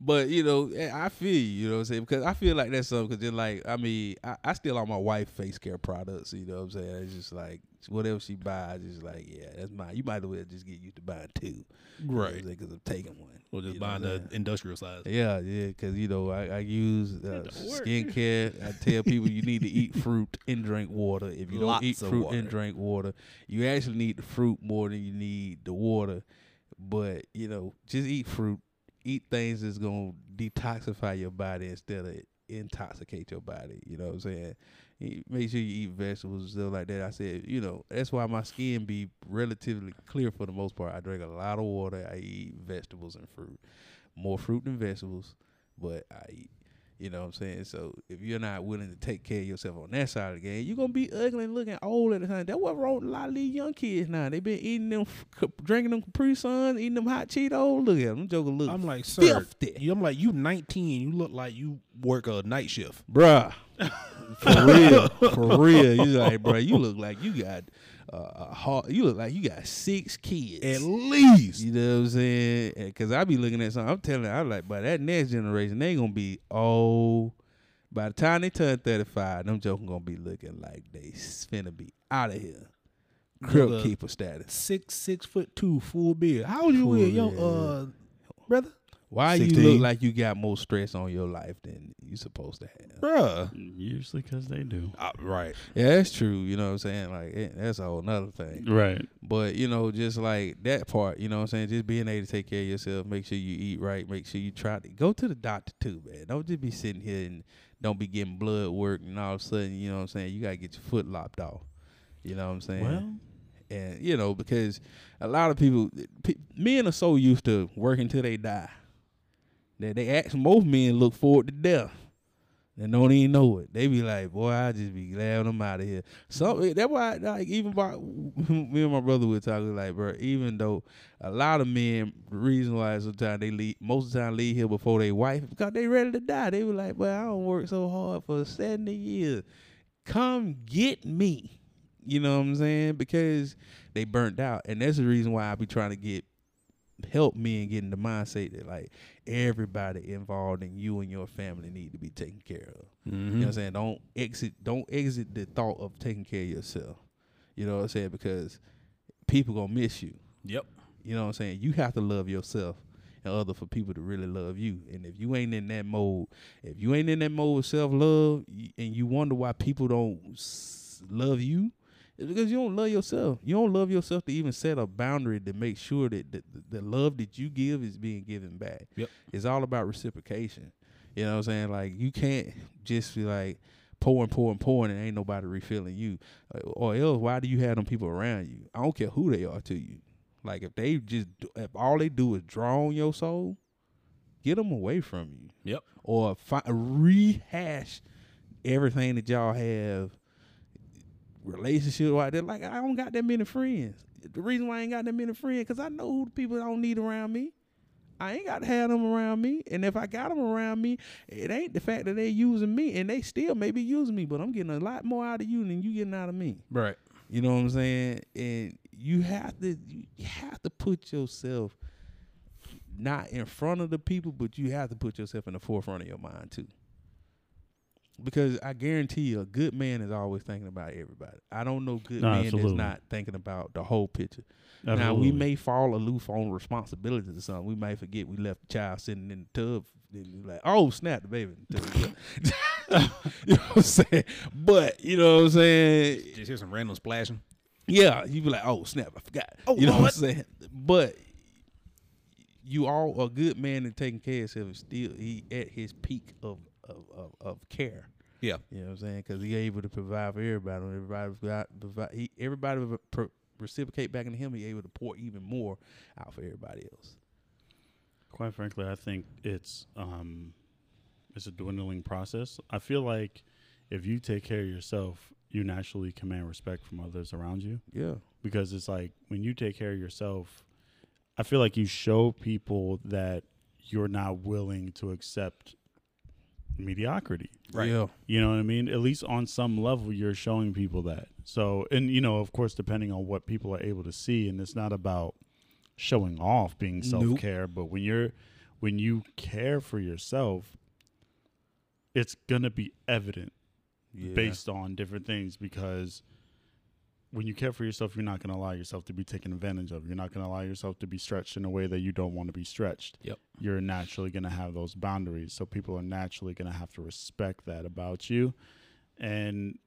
But you know, eh, I feel you. You know what I'm saying? Because I feel like that's something. Because like, I mean, I, I still on my wife face care products. You know what I'm saying? It's just like whatever she buys, is like, yeah, that's mine. You might as well just get used to buying two, Right. Because I'm taking one. Or just buying the industrial size. Yeah, yeah, because you know I, I use uh, skincare. I tell people you need to eat fruit and drink water. If you don't eat fruit water. and drink water, you actually need the fruit more than you need the water. But you know, just eat fruit. Eat things that's gonna detoxify your body instead of intoxicate your body. You know what I'm saying? Make sure you eat vegetables and stuff like that. I said, you know, that's why my skin be relatively clear for the most part. I drink a lot of water. I eat vegetables and fruit more fruit than vegetables, but I eat. You know what I'm saying? So if you're not willing to take care of yourself on that side of the game, you're gonna be ugly and looking old at the time. That's what wrong a lot of these young kids now. They been eating them, drinking them Capri Suns, eating them hot Cheetos. Look at them, jokers look I'm like, sir, 50. I'm like, you 19. You look like you work a night shift. bruh. for real, for real. You like, bruh, you look like you got uh, a heart. You look like you got six kids At least. You know what I'm saying? Because I be looking at something. I'm telling you, I'm like, by that next generation, they gonna be old. By the time they turn 35, them jokers gonna be looking like they finna be out of here. Nigga. keeper status. Six six foot two, full beard. How old you Full with, young uh brother? Why you look like you got more stress on your life than you supposed to have? Bruh. Usually because they do. Uh, right. Yeah, that's true. You know what I'm saying? Like eh, that's a whole nother thing. Right. But you know, just like that part, you know what I'm saying? Just being able to take care of yourself, make sure you eat right, make sure you try to go to the doctor too, man. Don't just be sitting here and don't be getting blood work and all of a sudden, you know what I'm saying, you gotta get your foot lopped off. You know what I'm saying? Well, and you know, because a lot of people pe- men are so used to working till they die that they ask most men look forward to death. They don't even know it. They be like, "Boy, I just be glad I'm out of here." So eh, that's why, like, even by me and my brother were talking, like, bro. Even though a lot of men, the reason why sometimes they leave, most of the time leave here before they wife because they ready to die. They were like, "Well, I don't work so hard for seventy years. Come get me." You know what I'm saying? Because they burnt out, and that's the reason why I be trying to get help me in getting the mindset that like everybody involved in you and your family need to be taken care of. You know what I'm mm-hmm. saying? Don't exit don't exit the thought of taking care of yourself. You know what I'm saying? Because people gonna miss you. Yep. You know what I'm saying? You have to love yourself and other for people to really love you. And if you ain't in that mode, if you ain't in that mode of self love and you wonder why people don't love you, it's because you don't love yourself. You don't love yourself to even set a boundary to make sure that the, the love that you give is being given back. Yep. It's all about reciprocation. You know what I'm saying? Like you can't just be like pouring, pouring, pouring, and ain't nobody refilling you. Uh, Or else, why do you have them people around you? I don't care who they are to you. Like if they just do- if all they do is draw on your soul, get them away from you. Yep. Or fi- rehash everything that y'all have relationship like that. Like I don't got that many friends. The reason why I ain't got that many friends because I know who the people I don't need around me. I ain't got to have them around me. And if I got them around me, it ain't the fact that they using me and they still may be using me, but I'm getting a lot more out of you than you getting out of me. Right. You know what I'm saying? And you have to you have to put yourself not in front of the people, but you have to put yourself in the forefront of your mind too. Because I guarantee you, a good man is always thinking about everybody. I don't know good No, man absolutely. that's not thinking about the whole picture. Now we may fall aloof on responsibilities or something. We may forget we left the child sitting in the tub. Then we like, oh snap, the baby. in the tub. you know what I'm saying? But you know what I'm saying? Just hear some random splashing. Yeah, you be like, oh snap, I forgot. Oh, you know what Lord. I'm saying? But you all a good man and taking care of himself is still he at his peak of of, of, of care. Yeah. You know what I'm saying? Because he able to provide for everybody. When everybody provide, provide he, everybody re- pro- reciprocate back into him. He able to pour even more out for everybody else. quite frankly, I think it's um, it's a dwindling process. I feel like if you take care of yourself, you naturally command respect from others around you Yeah. because it's like when you take care of yourself, I feel like you show people that you're not willing to accept mediocrity. Right. Yeah. You know what I mean? At least on some level, you're showing people that. So, and you know, of course, depending on what people are able to see, and it's not about showing off being self care, but when you're when you care for yourself, it's gonna be evident Yeah. based on different things because when you care for yourself, you're not going to allow yourself to be taken advantage of. You're not going to allow yourself to be stretched in a way that you don't want to be stretched. Yep. You're naturally going to have those boundaries. So people are naturally going to have to respect that about you. And,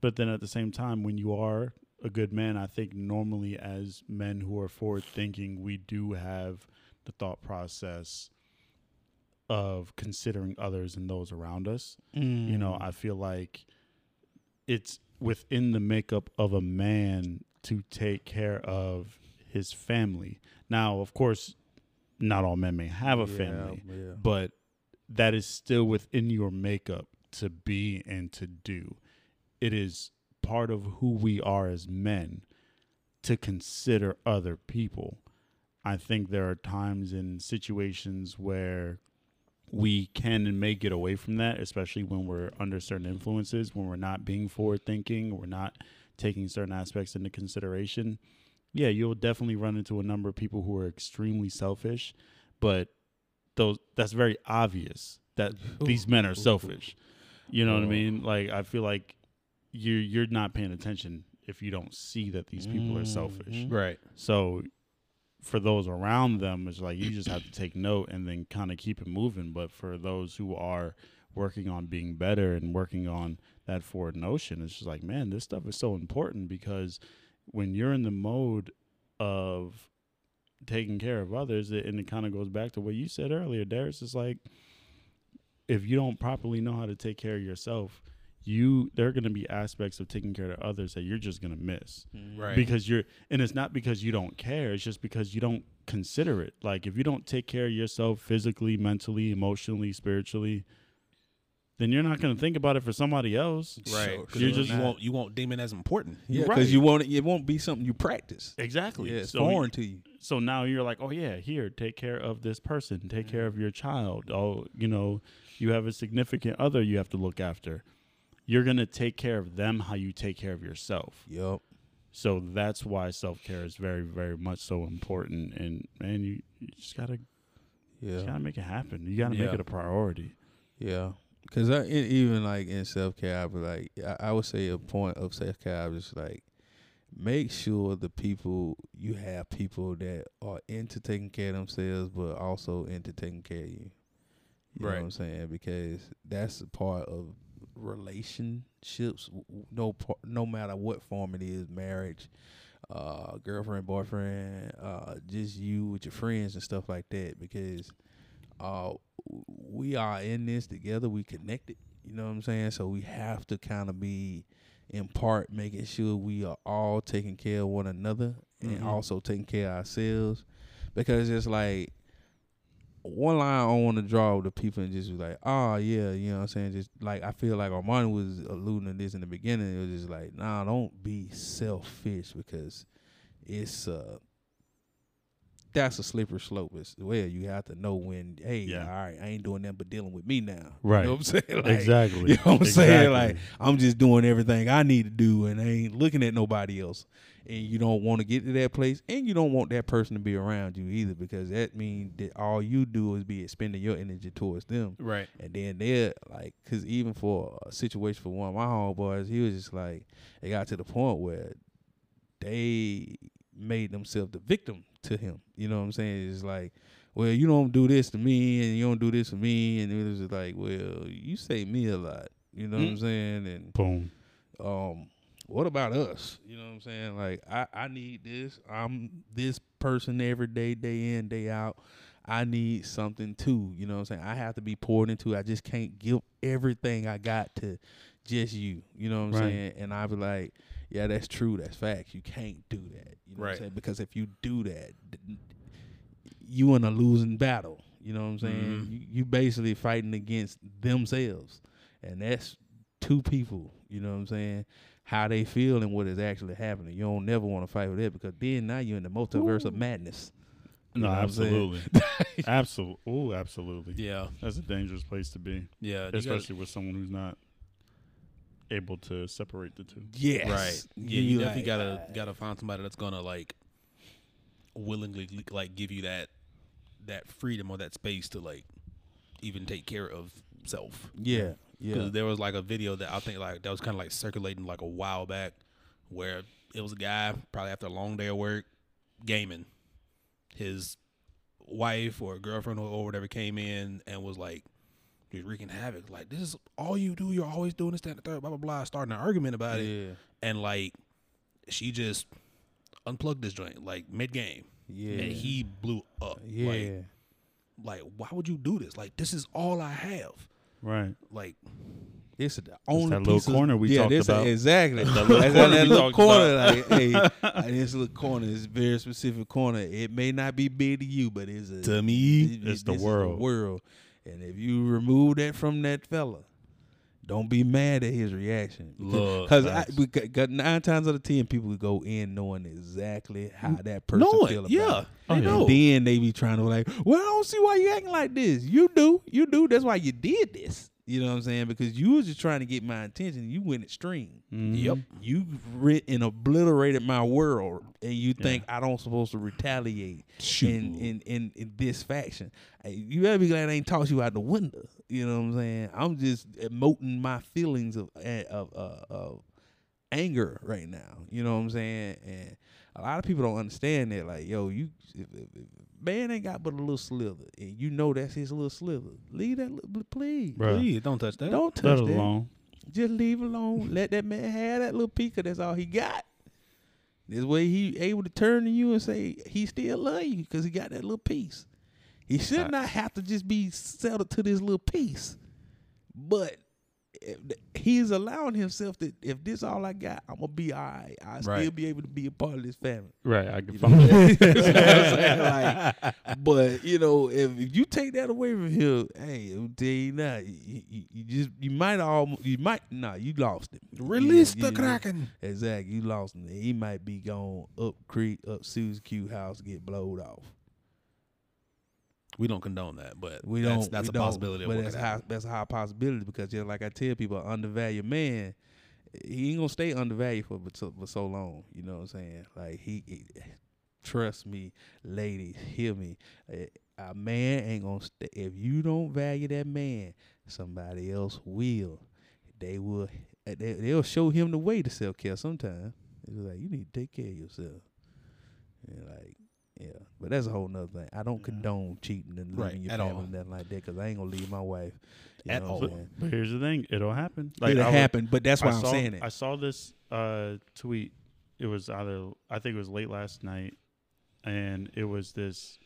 but then at the same time, when you are a good man, I think normally as men who are forward thinking, we do have the thought process of considering others and those around us you know Mm. i feel like it's within the makeup of a man to take care of his family. Now of course not all men may have a Yeah, family yeah. but that is still within your makeup to be and to do. It is part of who we are as men to consider other people. I think there are times in situations where we can and may get away from that, especially when we're under certain influences, when we're not being forward thinking, we're not taking certain aspects into consideration. Yeah, you'll definitely run into a number of people who are extremely selfish, but those that's very obvious that these men are selfish. You know what I mean? Like I feel like you you're not paying attention if you don't see that these people are mm-hmm. selfish. Right. So for those around them, it's like you just have to take note and then kind of keep it moving. But for those who are working on being better and working on that forward notion, it's just like, man, this stuff is so important because when you're in the mode of taking care of others, it, and it kind of goes back to what you said earlier, Darius, it's like if you don't properly know how to take care of yourself, you there are going to be aspects of taking care of others that you're just going to miss mm. Right. because you're and it's not because you don't care it's just because you don't consider it like if you don't take care of yourself physically mentally emotionally spiritually then you're not going to think about it for somebody else right. Sure, 'Cause you're just- you won't you won't deem it as important. Yeah, Right. because you won't. It won't be something you practice. exactly Yeah, it's so, foreign to you. so now you're like oh yeah here take care of this person take care mm. of your child oh you know you have a significant other you have to look after you're going to take care of them how you take care of yourself Yep. so that's why self-care is very very much so important and man you, you just got to You Yeah. gotta make it happen. You gotta Yeah. make it a priority. Yeah. Cause I e- even like in self care, I be like, I, I would say a point of self care, is like, make sure the people you have people that are into taking care of themselves, but also into taking care of you. You know Right. what I'm saying? Because that's a part of relationships. No, no matter what form it is, marriage, uh, girlfriend, boyfriend, uh, just you with your friends and stuff like that. Because uh, we are in this together. We connected. You know what I'm saying? So we have to kind of be, in part, making sure we are all taking care of one another and Mhm. also taking care of ourselves. Because it's like one line I want to draw with the people and just be like, oh yeah, you know what I'm saying? Just like I feel like Armani was alluding to this in the beginning. It was just like, nah, don't be selfish because it's uh that's a slippery slope as well. You have to know when, hey, Yeah. all right, I ain't doing nothing but dealing with me now. Right. You know what I'm saying? Like, exactly. You know what I'm saying? Like I'm just doing everything I need to do and I ain't looking at nobody else. And you don't want to get to that place and you don't want that person to be around you either because that means that all you do is be expending your energy towards them. Right. And then they're like, because even for a situation for one of my homeboys, he was just like, it got to the point where they made themselves the victim to him. You know what I'm saying? It's like, well, you don't do this to me and you don't do this to me. And it was just like, well, you say me a lot. You know what I'm Mm. saying? And Boom. um, what about us? You know what I'm saying? Like, I, I need this. I'm this person every day, day in, day out. I need something too. You know what I'm saying? I have to be poured into. I just can't give everything I got to just you. You know what I'm Right. saying? And I be like, yeah, that's true. That's facts. You can't do that. You know what Right. I'm saying? Because if you do that, th- you in a losing battle. You know what I'm saying? Mhm. You, you basically fighting against themselves. And that's two people. You know what I'm saying? How they feel and what is actually happening. You don't never want to fight with that because then now you're in the multiverse of madness. You No, know what I'm saying? absolutely. absolutely. Oh, absolutely. Yeah. That's a dangerous place to be, Yeah. gotta- especially with someone who's not able to separate the two. Yes. Right. Yeah, you, definitely like, gotta gotta find somebody that's gonna like willingly like give you that that freedom or that space to like even take care of self. Yeah, yeah. Because there was like a video that I think like that was kind of like circulating like a while back, where it was a guy probably after a long day of work, gaming. His wife or girlfriend or, or whatever came in and was like, just wreaking havoc. Like this is all you do. You're always doing this, that, and the third, blah blah blah. Starting an argument about it, and like she just unplugged this joint like mid game, yeah, and he blew up. yeah. Like, like why would you do this? Like this is all I have. Right. Like This is the only that little of- corner we yeah, talked this about. exactly. That little corner that little corner, like, hey, uh, this little corner is a very specific corner. It may not be big to you, but it's a to me, it- It's the world. is world. And if you remove that from that fella, don't be mad at his reaction. Because facts. nine times out of ten, people go in knowing exactly how that person know feel about Yeah, it. I yeah. know. And then they be trying to like, well, I don't see why you acting like this. You do, you do. That's why you did this. You know what I'm saying? Because you was just trying to get my attention. You went extreme. Mhm. Yep. You writ and obliterated my world, and you think I don't supposed to retaliate in, in in in this faction. You better be glad I ain't tossed you out the window. You know what I'm saying? I'm just emoting my feelings of eh, of uh, of anger right now. You know what I'm saying? And a lot of people don't understand that. Like, yo, you if, if, if man ain't got but a little slither, and you know that's his little slither. Leave that, li- please. Bruh. Please don't touch that. Don't touch Let it that. alone. Just leave alone. Let that man have that little peek, 'cause that's all he got. This way he able to turn to you and say he still love you because he got that little piece. He should not have to just be settled to this little piece. But if th- he's allowing himself that if this all I got, I'm gonna be all right. I still be able to be a part of this family. Right. I can You know find what You know what I'm saying? Like, but you know, if, if you take that away from him, hey, I'll tell you now, you, you, you just you might almost you might nah, you lost him. Release You- the you- Kraken. Exactly, you lost him. He might be gone up creek, up Susie Q house, get blowed off. We don't condone that, but We don't. That's we a don't, possibility. Of But that's high. That's a high possibility because just like I tell people, undervalued man, he ain't gonna stay undervalued for but so, for so long. You know what I'm saying? Like he, he- trust me, ladies, hear me. A, a man ain't gonna stay if you don't value that man. Somebody else will. They will. uh, They, they'll show him the way to self care. Sometimes it's like you need to take care of yourself. And like. Yeah, but that's a whole nother thing. I don't condone cheating and Right, leaving your at family all. and nothing like that because I ain't gonna leave my wife you At know all. what I'm saying? But here's the thing, it'll happen. Like, It'll I was- happen, but that's why I I'm saw, saying it. I saw this uh, tweet. It was either I think it was late last night, and it was this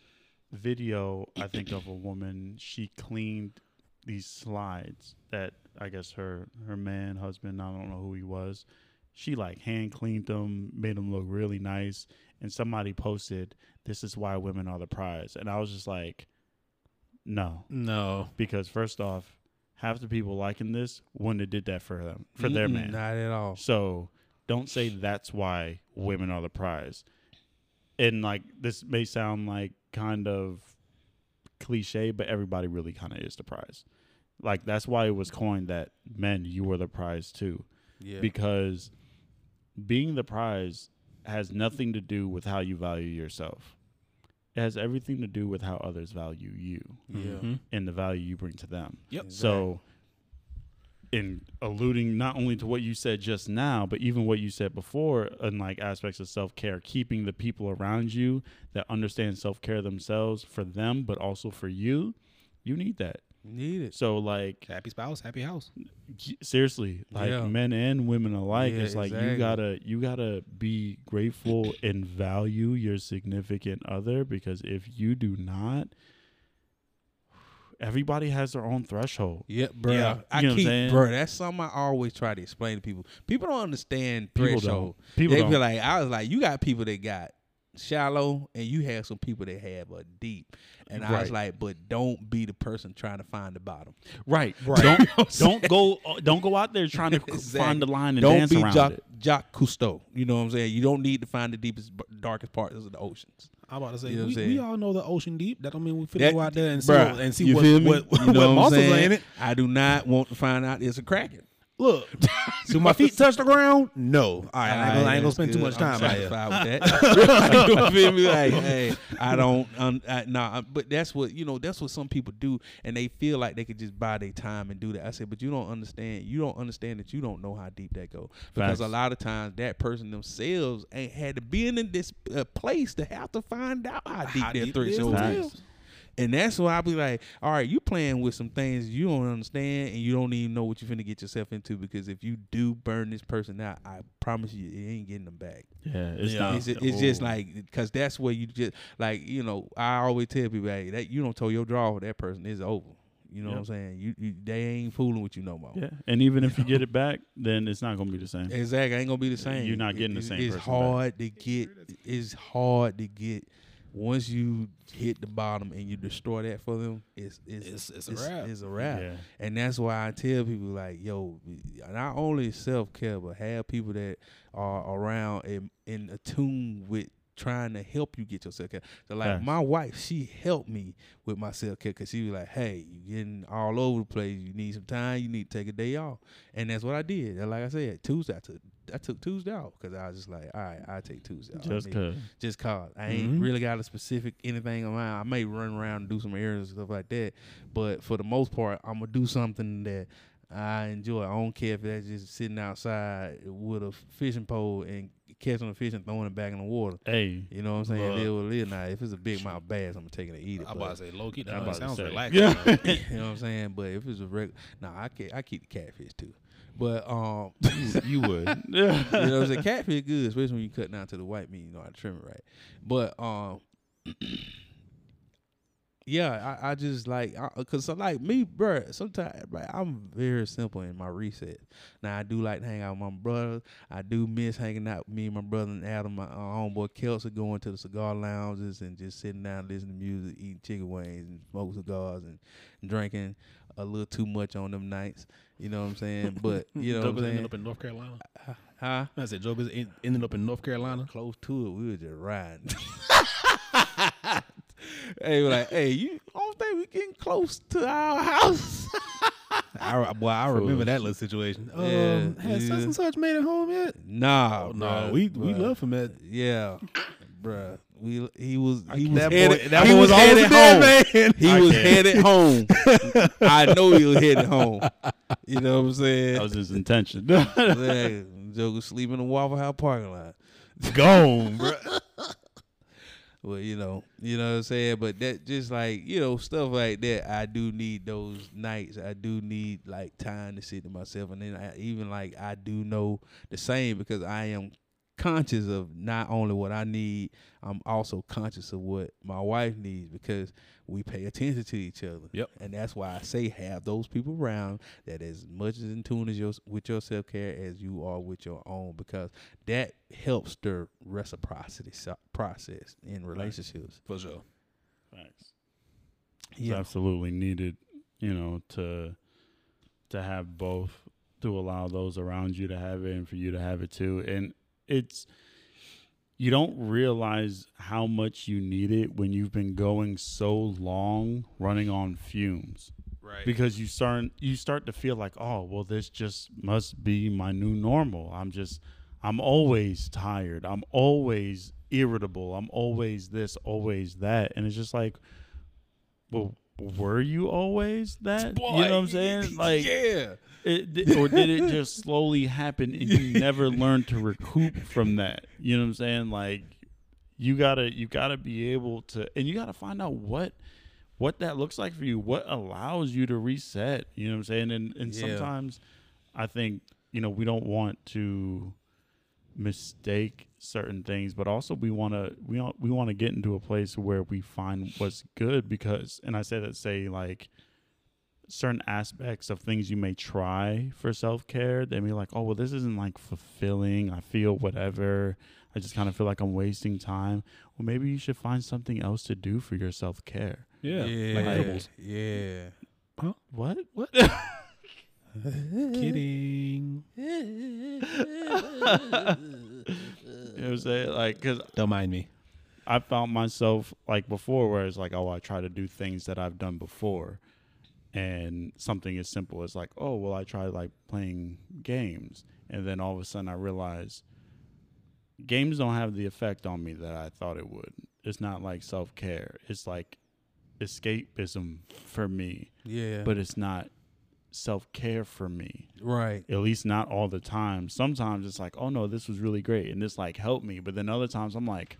video. I think of a woman. She cleaned these slides that I guess her her man husband. I don't know who he was. She like hand cleaned them, made them look really nice, and somebody posted, "This is why women are the prize," and I was just like, "No." No, because first off, half the people liking this wouldn't have did that for them for their Mm-mm, man. Not at all. So don't say that's why women are the prize. And like this may sound like kind of cliche, but everybody really kind of is the prize. Like that's why it was coined that men you were the prize too, Yeah. because being the prize has nothing to do with how you value yourself. It has everything to do with how others value you yeah. Mhm. and the value you bring to them. Yep. So, in alluding not only to what you said just now, but even what you said before, in like aspects of self care, keeping the people around you that understand self care themselves for them, but also for you, you need that. Need it. So, like, Happy spouse, happy house. seriously, like Yeah. men and women alike, Yeah, it's like you gotta you gotta be grateful and value your significant other because if you do not, everybody has their own threshold. Yeah, bro. Yeah. I You know what I'm keep, bro. That's something I always try to explain to people. People don't understand People threshold. don't. People they don't. feel like I was like, you got people that got shallow, and you have some people that have a deep. And I was like, but don't be the person trying to find the bottom. Right. Right. Don't don't go uh, don't go out there trying to Exactly. find the line and don't dance be around Jacques, it. Jacques Cousteau. You know what I'm saying? You don't need to find the deepest, darkest parts of the oceans. I'm about to say, You know what we, we all know the ocean deep. That don't mean we fit That- go out there and see, Bruh, what, and see you what, what, You know what I'm muscles are in it. I do not want to find out it's a kraken. Look, do my feet touch the ground? No. All right, I ain't gonna, I ain't gonna spend too much time out here. satisfied with that. you feel me? Like, hey, I don't. Um, I, nah, but that's what you know. That's what some people do, and they feel like they could just buy their time and do that. I said, but you don't understand. You don't understand that you don't know how deep that go because Facts. a lot of times that person themselves ain't had to be in this uh, place to have to find out how deep How that deep threshold is. And that's why I be like, all right, you playing with some things you don't understand and you don't even know what you're finna get yourself into because if you do burn this person out, I promise you, it ain't getting them back. Yeah, it's Yeah. not. It's, it's just like because that's where you just like you know I always tell people hey, that you don't tow your draw for that person is over. You know what I'm saying? You, you they ain't fooling with you no more. yeah, and even if you get it back, then it's not gonna be the same. Exactly, ain't gonna be the same. You're not It- getting the it- same It's person back. hard to get. It's hard to get. Once you hit the bottom and you destroy that for them, it's it's It's- it's a wrap. It's a wrap. Yeah. And that's why I tell people like, yo, not only self care, but have people that are around and in attune with trying to help you get your self care. So like my wife, she helped me with my self care because she was like, hey, you getting all over the place. You need some time. You need to take a day off. And that's what I did. And like I said, Tuesday I took I took Tuesday off because I was just like, all right, I take Tuesday off. Just cause. just cause I ain't Mhm. really got a specific anything on mind. I may run around and do some errands and stuff like that, but for the most part, I'm gonna do something that I enjoy. I don't care if that's just sitting outside with a fishing pole and catching a fish and throwing it back in the water. Hey. You know what I'm saying? Look. Deal with it now. If it's a big mouth bass, I'm gonna take it and eat it. I'm about to say low key. I'm That about to sounds say. relaxing. Yeah. though. you know what I'm saying? But if it's a regular, nah, I can I keep the catfish too. But um, you would. Yeah. you know what I'm saying? Catfish good, especially when you cut down to the white meat. You know how to trim it right. But um, yeah, I, I just like I, cause so like me, bruh, Sometimes like, I'm very simple in my reset. Now I do like to hang out with my brother. I do miss hanging out with me and my brother and Adam, my uh, homeboy Kelsey, going to the cigar lounges and just sitting down listening to music, eating chicken wings and smoking cigars and drinking a little too much on them nights. You know what I'm saying? But you know what I'm ended up in North Carolina. Huh? I said en- ended up in North Carolina. close to it. We were just riding. hey, we like, hey, you don't think we getting close to our house? I, boy, I remember that little situation. Yeah, um, has such and such made it home yet? nah, Oh, no, bruh, we we love him at. Yeah, bruh. We he was he was that boy, headed, that he boy was was headed home. man. He I was can't. headed home. I know he was headed home. You know what I'm saying? That was his intention. Yeah, Joker sleep in the Waffle House parking lot. Gone, bro. Well, you know, you know what I'm saying, but that just like you know stuff like that. I do need those nights. I do need like time to sit to myself, and then I, even like I do know the same because I am conscious of not only what I need, I'm also conscious of what my wife needs because we pay attention to each other. Yep. and that's why I say have those people around that as much as in tune as your with your self care as you are with your own because that helps the reciprocity so- process in relationships. For sure. It's Yeah, absolutely needed, you know, to to have both, to allow those around you to have it and for you to have it too. And it's you don't realize how much you need it when you've been going so long running on fumes. Right. because you start you start to feel like oh well this just must be my new normal. I'm just i'm always tired. I'm always irritable. I'm always this always that. And it's just like well were you always that? You know what i'm saying? Like yeah. it, or did it just slowly happen and you never learned to recoup from that? You know what i'm saying? Like you gotta you gotta be able to and you gotta find out what what that looks like for you what allows you to reset you know what i'm saying? And and Yeah. sometimes i think you know we don't want to mistake certain things but also we want to we want we want to get into a place where we find what's good because and i say that say like certain aspects of things you may try for self-care they may be like oh well this isn't like fulfilling i feel whatever i just kind of feel like i'm wasting time well maybe you should find something else to do for your self-care Yeah. yeah, Like edibles. yeah. what What? Kidding. you know what i'm saying like because Don't mind me. I found myself like before where it's like, oh, I try to do things that I've done before. and something as simple as like, oh, well, I tried like playing games, and then all of a sudden I realize games don't have the effect on me that I thought it would. It's not like self care. It's like escapism for me, Yeah. but it's not self care for me. right. At least not all the time. Sometimes it's like, oh no, this was really great and this like helped me. But then other times I'm like,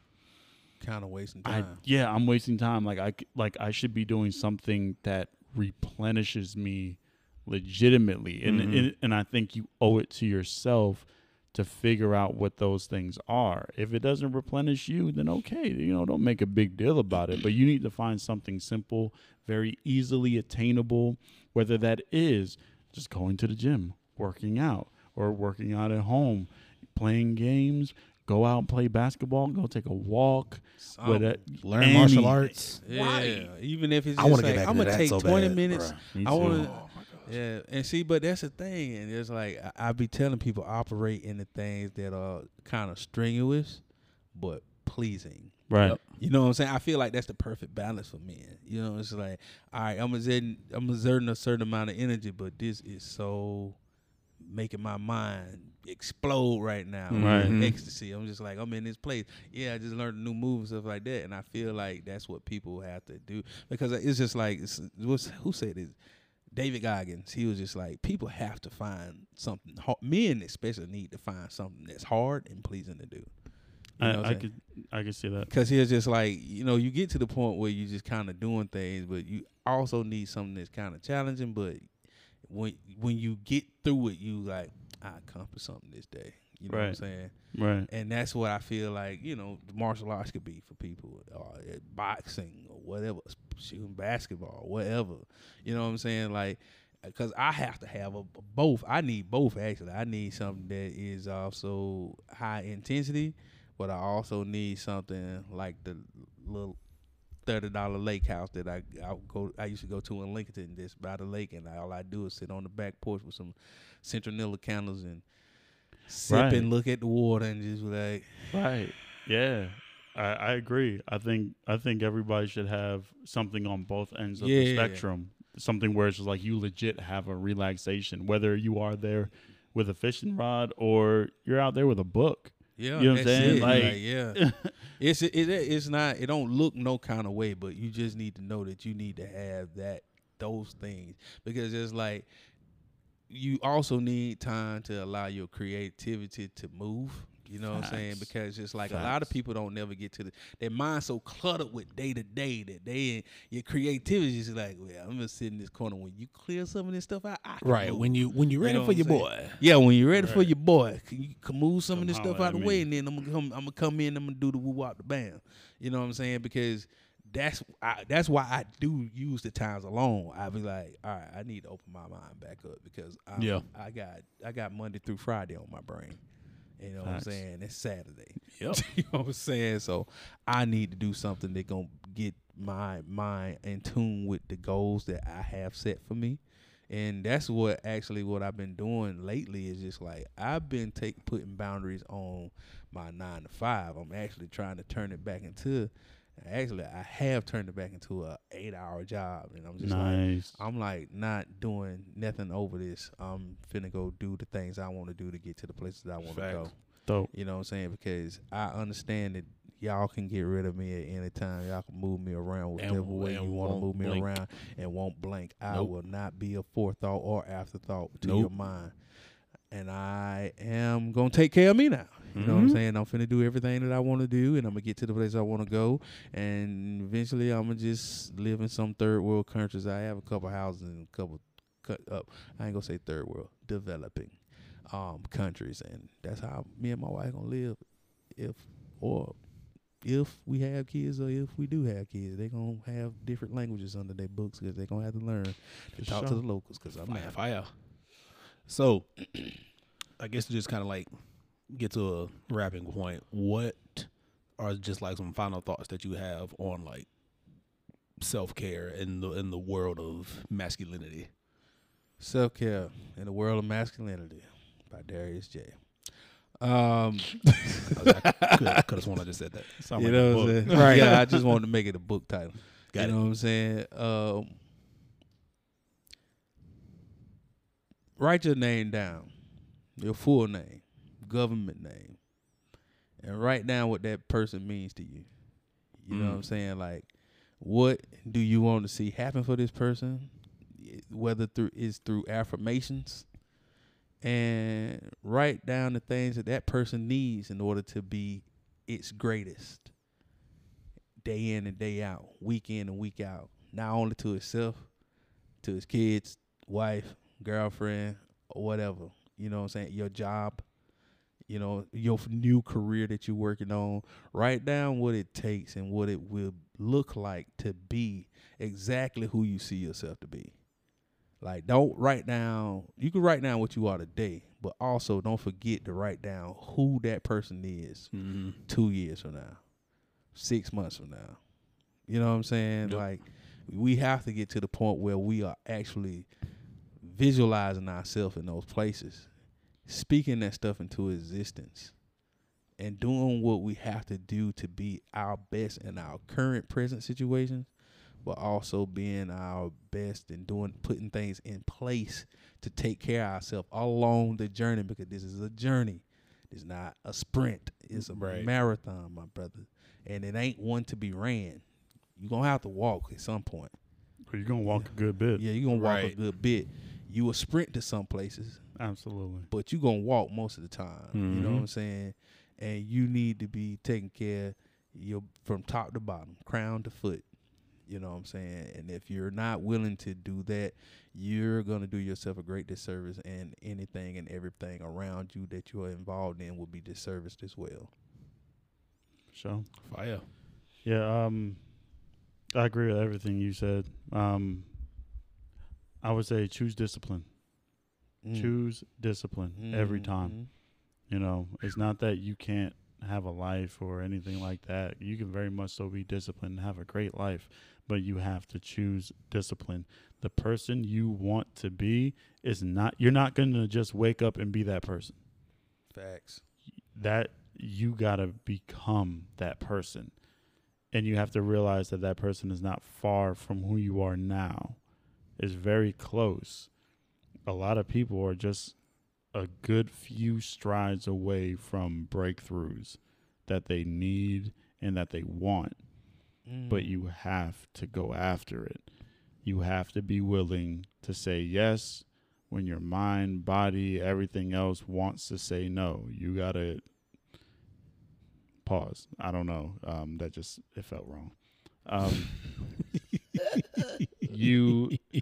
Kind of wasting I time. yeah, I'm wasting time. Like I like I should be doing something that replenishes me legitimately, and Mhm. and, and I think you owe it to yourself to figure out what those things are. If it doesn't replenish you, then okay, you know, don't make a big deal about it. But you need to find something simple, very easily attainable, whether that is just going to the gym, working out, or working out at home, playing games. Go out and play basketball. Go take a walk. Something. With it, Learn martial arts. Yeah. Even if it's I just wanna get like, back I'm gonna that take so 20 bad, minutes. I want to. Yeah, and see, but that's the thing, and it's like I, I be telling people operate in the things that are kind of strenuous, but pleasing. Right. Yep. You know what I'm saying? I feel like that's the perfect balance for men. You know, it's like, all right, I'm exerting, I'm exerting a certain amount of energy, but this is so making my mind explode right now. Mm-hmm. Right. with mm-hmm. Ecstasy. I'm just like, I'm in this place. Yeah, I just learned a new move and stuff like that. And I feel like that's what people have to do. Because it's just like it's, what's, who said this? David Goggins, he was just like, people have to find something. har- Men especially need to find something that's hard and pleasing to do. You know I, I could I could see that. Cause he's just like you know, you get to the point where you just kind of doing things, but you also need something that's kind of challenging. But when when you get through it, you like I accomplished something this day. You know what I'm saying? Right. And that's what I feel like you know, martial arts could be for people, or uh, boxing or whatever, shooting basketball, whatever. You know what I'm saying? Like, because I have to have a, both. I need both actually. I need something that is also high intensity, but I also need something like the little thirty dollar lake house that I I go I used to go to in Lincoln, just by the lake, and all I do is sit on the back porch with some citronella candles and sip Right. and look at the water and just be like. Right. Yeah. I, I agree. I think I think everybody should have something on both ends of the Yeah. spectrum. Something where it's just like you legit have a relaxation, whether you are there with a fishing rod or you're out there with a book. Yeah, You know what I'm saying? it. Like- yeah, it's it, it, it's not. It don't look no kind of way, but you just need to know that you need to have that those things because it's like you also need time to allow your creativity to move. You know what I'm saying? Because it's like a lot of people don't never get to the their mind so cluttered with day to day that they your creativity is like, well, I'm gonna sit in this corner. When you clear some of this stuff out, I Right. move. When you when you're ready know for your I'm boy. Yeah, when you're ready for your boy, can you can move some of this stuff out of the way, and then I'm gonna come. I'm gonna come in. I'm gonna do the woo wop the bam. You know what I'm saying? Because that's I, that's why I do use the times alone. I be like, all right, I need to open my mind back up because I'm, Yeah. I got I got Monday through Friday on my brain. You know Facts. what I'm saying? It's Saturday. Yep. you know what I'm saying? So I need to do something that gonna get my mind in tune with the goals that I have set for me. And that's what actually what I've been doing lately is just like I've been take putting boundaries on my nine to five. I'm actually trying to turn it back into actually I have turned it back into a eight hour job and I'm just like. I'm like not doing nothing over this. I'm finna go do the things I want to do to get to the places I want to go. Dope. You know what I'm saying? Because I understand that y'all can get rid of me at any time. Y'all can move me around whichever And- way and you want to move me blink. around and won't blink. I will not be a forethought or afterthought to Nope. your mind. And I am gonna take care of me now. You know what I'm Mhm. saying? I'm finna do everything that I want to do, and I'm gonna get to the place I want to go. And eventually, I'm gonna just live in some third world countries. I have a couple houses and a couple cut up. I ain't gonna say third world, developing um countries, and that's how me and my wife gonna live. If or if we have kids, or if we do have kids, they gonna have different languages under their books because they gonna have to learn to For talk to the locals. Because I'm Fire, fire. So, I guess to just kind of like get to a wrapping point, what are just like some final thoughts that you have on like self care in the in the world of masculinity? Self care in the world of masculinity by Darius J. Um, I could have sworn I just said that. Sound you like know what I'm saying? Right. Yeah, I just wanted to make it a book title. Got you it. know what I'm saying? Um, write your name down, your full name, government name, and write down what that person means to you. You know what I'm Mm. saying? Like, what do you want to see happen for this person? Whether through is through affirmations, and write down the things that that person needs in order to be its greatest. Day in and day out, week in and week out. Not only to itself, to his kids, wife, girlfriend, or whatever. You know what I'm saying? Your job, you know, your new career that you're working on. Write down what it takes and what it will look like to be exactly who you see yourself to be. Like, don't write down, you can write down what you are today, but also don't forget to write down who that person is Mm-hmm. two years from now, six months from now. You know what I'm saying? Yep. Like we have to get to the point where we are actually visualizing ourselves in those places, speaking that stuff into existence, and doing what we have to do to be our best in our current present situations, but also being our best and doing putting things in place to take care of ourselves along the journey because this is a journey. It's not a sprint. It's a Right. marathon, my brother. And it ain't one to be ran. You're gonna have to walk at some point. You're gonna walk a good bit. Yeah, you're gonna walk a good bit. You will sprint to some places, Absolutely. but you're gonna walk most of the time. You know what Mhm. I'm saying? And you need to be taking care your from top to bottom, crown to foot. You know what I'm saying? And if you're not willing to do that, you're gonna do yourself a great disservice and anything and everything around you that you are involved in will be disserviced as well. Sure. Fire. Yeah, um I agree with everything you said. Um I would say choose discipline. Mm. Choose discipline every time. Mhm. You know, it's not that you can't have a life or anything like that. You can very much so be disciplined and have a great life, but you have to choose discipline. The person you want to be is not you're not going to just wake up and be that person. Facts. That you got to become that person. And you have to realize that that person is not far from who you are now. It's very close. A lot of people are just a good few strides away from breakthroughs that they need and that they want, but Mm. you have to go after it. You have to be willing to say yes when your mind, body, everything else wants to say no. You got to pause. I don't know. Um, that just it felt wrong. Um, you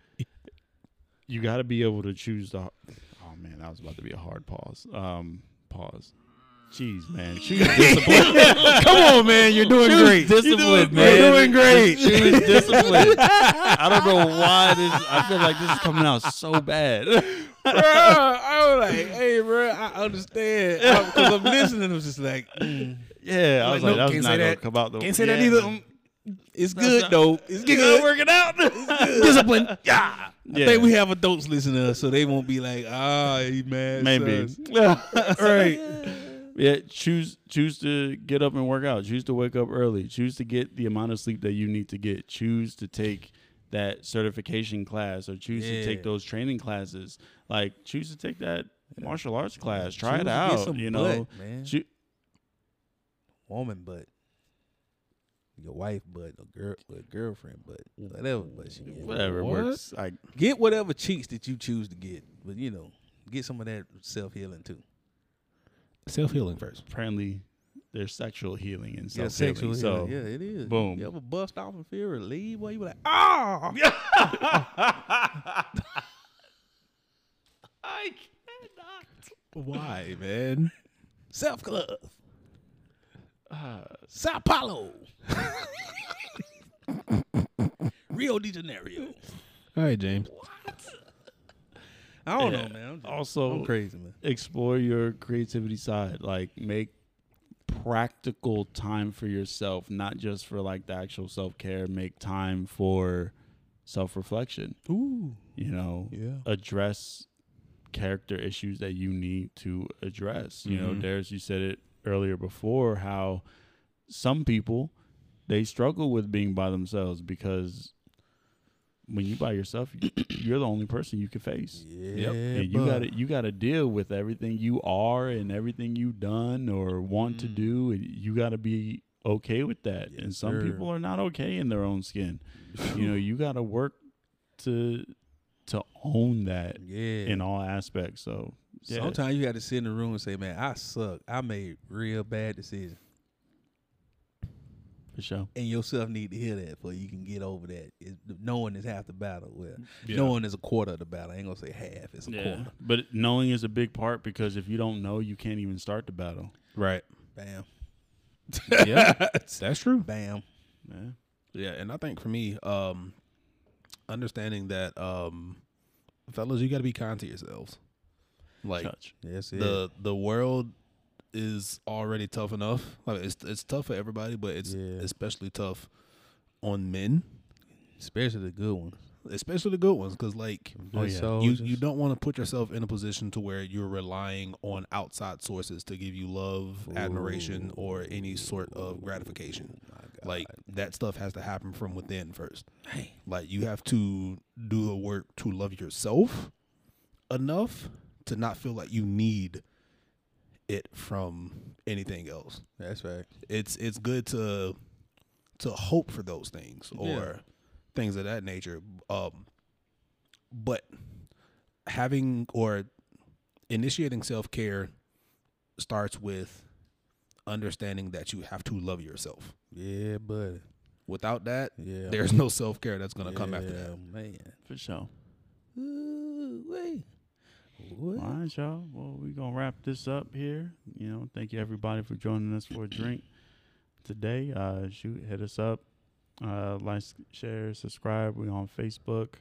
you got to be able to choose the. Oh man, that was about to be a hard pause. Um, pause. Jeez, man, choose discipline. Come on, man. You're doing Choose great. discipline, You're man. doing great. Choose discipline. I don't know why this. I feel like this is coming out so bad. bro, I was like, hey, bro, I understand because I'm listening. I was just like, mm, Yeah, I was Like, like, no, that was not gonna come out. The, Can't say that either. But- it's That's good not- though. It's It's good. working out. Discipline. Yeah. I think we have adults listening to us, so they won't be like, ah, he mad. maybe son." right. Yeah, choose choose to get up and work out. Choose to wake up early. Choose to get the amount of sleep that you need to get. Choose to take that certification class or choose to take those training classes. Like choose to take that martial arts class. Try Choose it to get out. some You know, butt, man. Choo- woman butt, your wife butt, or girl, or girlfriend butt, whatever butt she get. whatever What? works. Like Get whatever cheeks that you choose to get, but you know, get some of that self healing too. Self healing first. apparently, there's sexual healing and self sexual healing. So healing. Yeah, it is. boom. You ever bust off and feel relieved? Boy, you be like, ah. I cannot. Why, man? Self love. Uh, Sao Paulo. Rio de Janeiro. All right, James. What? I don't Yeah. know, man. I'm just, also, I'm crazy, man. explore your creativity side. Like make practical time for yourself, not just for like the actual self care. Make time for self reflection. Ooh, You know, yeah. address character issues that you need to address. You know, Mhm. Darius, you said it earlier before how some people they struggle with being by themselves because when you by yourself, you- you're the only person you can face. Yeah, and you got to you got to deal with everything you are and everything you've done or want to Mm. do, and you got to be okay with that. and some sir. people are not okay in their own skin. you know, you got to work to to own that Yeah. in all aspects. So yeah. Sometimes you got to sit in the room and say, "Man, I suck. I made real bad decisions." for sure. And yourself need to hear that, for you can get over that. It, knowing is half the battle. Well, Yeah. knowing is a quarter of the battle. I ain't gonna say half. It's a quarter. But knowing is a big part because if you don't know, you can't even start the battle. Right. Bam, Yeah, that's true. bam. Yeah. Yeah, and I think for me, um, understanding that, um, fellas, you got to be kind to yourselves. Like Touch. That's it. the the world is already tough enough. Like it's it's tough for everybody, but it's Yeah. especially tough on men, Especially the good ones. especially the good ones, because like Oh, yeah. you you don't want to put yourself in a position to where you're relying on outside sources to give you love, admiration, or any sort of gratification. Oh. Like that stuff has to happen from within first. Man. Like you have to do the work to love yourself enough to not feel like you need it from anything else. that's right. It's it's good to to hope for those things or Yeah. things of that nature. Um but having or initiating self-care starts with understanding that you have to love yourself. Yeah, buddy. Without that, Yeah. there's no self-care that's going to come after Yeah, that. man. For sure. Ooh, wait. What? All right, y'all. Well, we're going to wrap this up here. You know, thank you everybody for joining us for a drink today. Uh, shoot, hit us up. Uh, like, share, subscribe. We're on Facebook,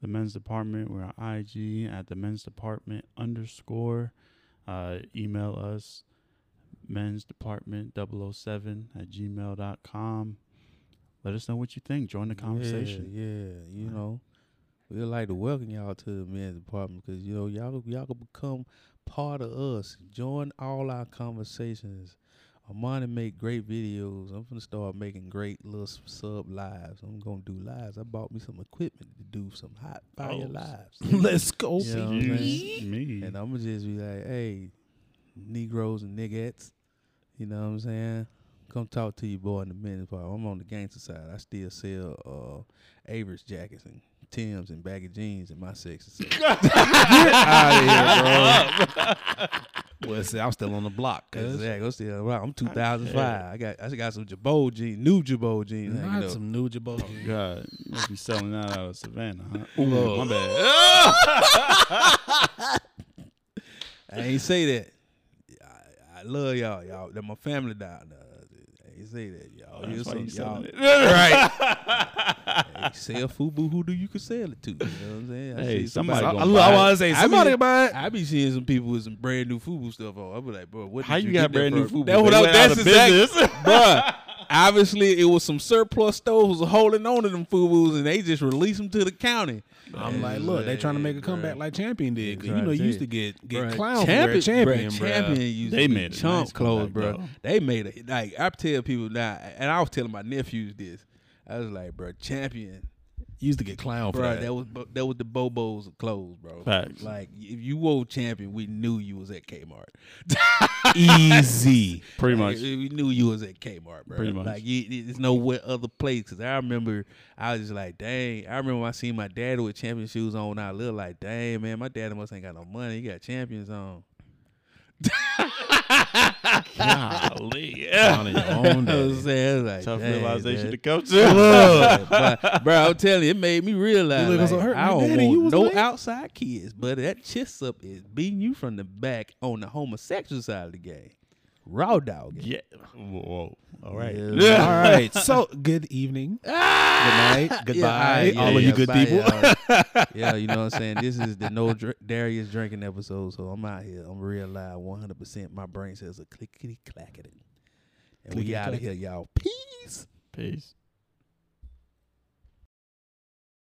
The Men's Department. We're on IG at The Men's Department underscore. Uh, email us, Men's Department 007 at gmail.com. Let us know what you think. Join the conversation. Yeah, yeah. You know, we'd like to welcome y'all to the men's department because you know y'all y'all can become part of us. Join all our conversations. Armani make great videos. I'm gonna start making great little sub lives. I'm gonna do lives. I bought me some equipment to do some hot fire Oh. lives. Let's go. You know what I'm saying? Excuse me. And I'm gonna just be like, hey, Negroes and niggettes, you know what I'm saying? Come talk to you, boy, in the men's part. I'm on the gangster side. I still sell uh, Avirex jackets and Tim's and baggy jeans in my section. So Well, see, I'm still on the block. Cause exactly. I'm still well, I'm 2005. I got I got some Girbaud jeans, new Girbaud jeans. not up. some new Girbaud. Oh, jeans. God, you must be selling out of Savannah, huh? Ooh. my bad. I ain't say that. I, I love y'all, y'all. They're my family down there. I ain't say that, y'all. That's You why some- you y'all selling it. hey, sell Fubu who do you can sell it to. You know what I'm saying? I Hey, see somebody I, gonna I, buy look, I want to say I somebody buy it. I be seeing some people with some brand new Fubu stuff on. I be like, bro, what? How did you got that brand new? Fubu? That's what They I, went that's exactly, business. bruh. Obviously, it was some surplus stores holding on to them Fubus, and they just released them to the county. I'm like, look, they trying to make a comeback like Champion did. 'cause you know, you used to get get Bruh, clowns for wearing Champion, bruh, bruh. Champion used They to be made a chump nice clothes, bro. though. They made it like I tell people now, and I was telling my nephews this. I was like, bro, Champion, You used to get clown for bro, that. that was that was the Bobos of clothes, bro. Facts. Like if you wore Champion, we knew you was at Kmart. easy. Pretty Like, much. we knew you was at Kmart, bro. Pretty much. Like you, there's nowhere other place. Cause I remember I was just like, dang. I remember when I seen my dad with champion shoes on. I looked like, dang man, my dad must ain't got no money. He got champions on. Golly. Down in your own I was saying, like, Tough dang, realization man. to come to. Look, but, bro, I'm telling you, it made me realize You looking so like, hurt, I don't Daddy, you want was no late? outside kids, but that chest up is beating you from the back on the homosexual side of the game. Raw dog. yeah. Whoa. All right. Yeah. All right. So, good evening. Good night. Goodbye. Yeah, all of you good bye, people. y'all. yeah, you know what I'm saying? This is the no dr- Darius drinking episode, so I'm out here. I'm real live 100%. My brain says a clickety clackety. And we out of here, y'all. Peace. Peace.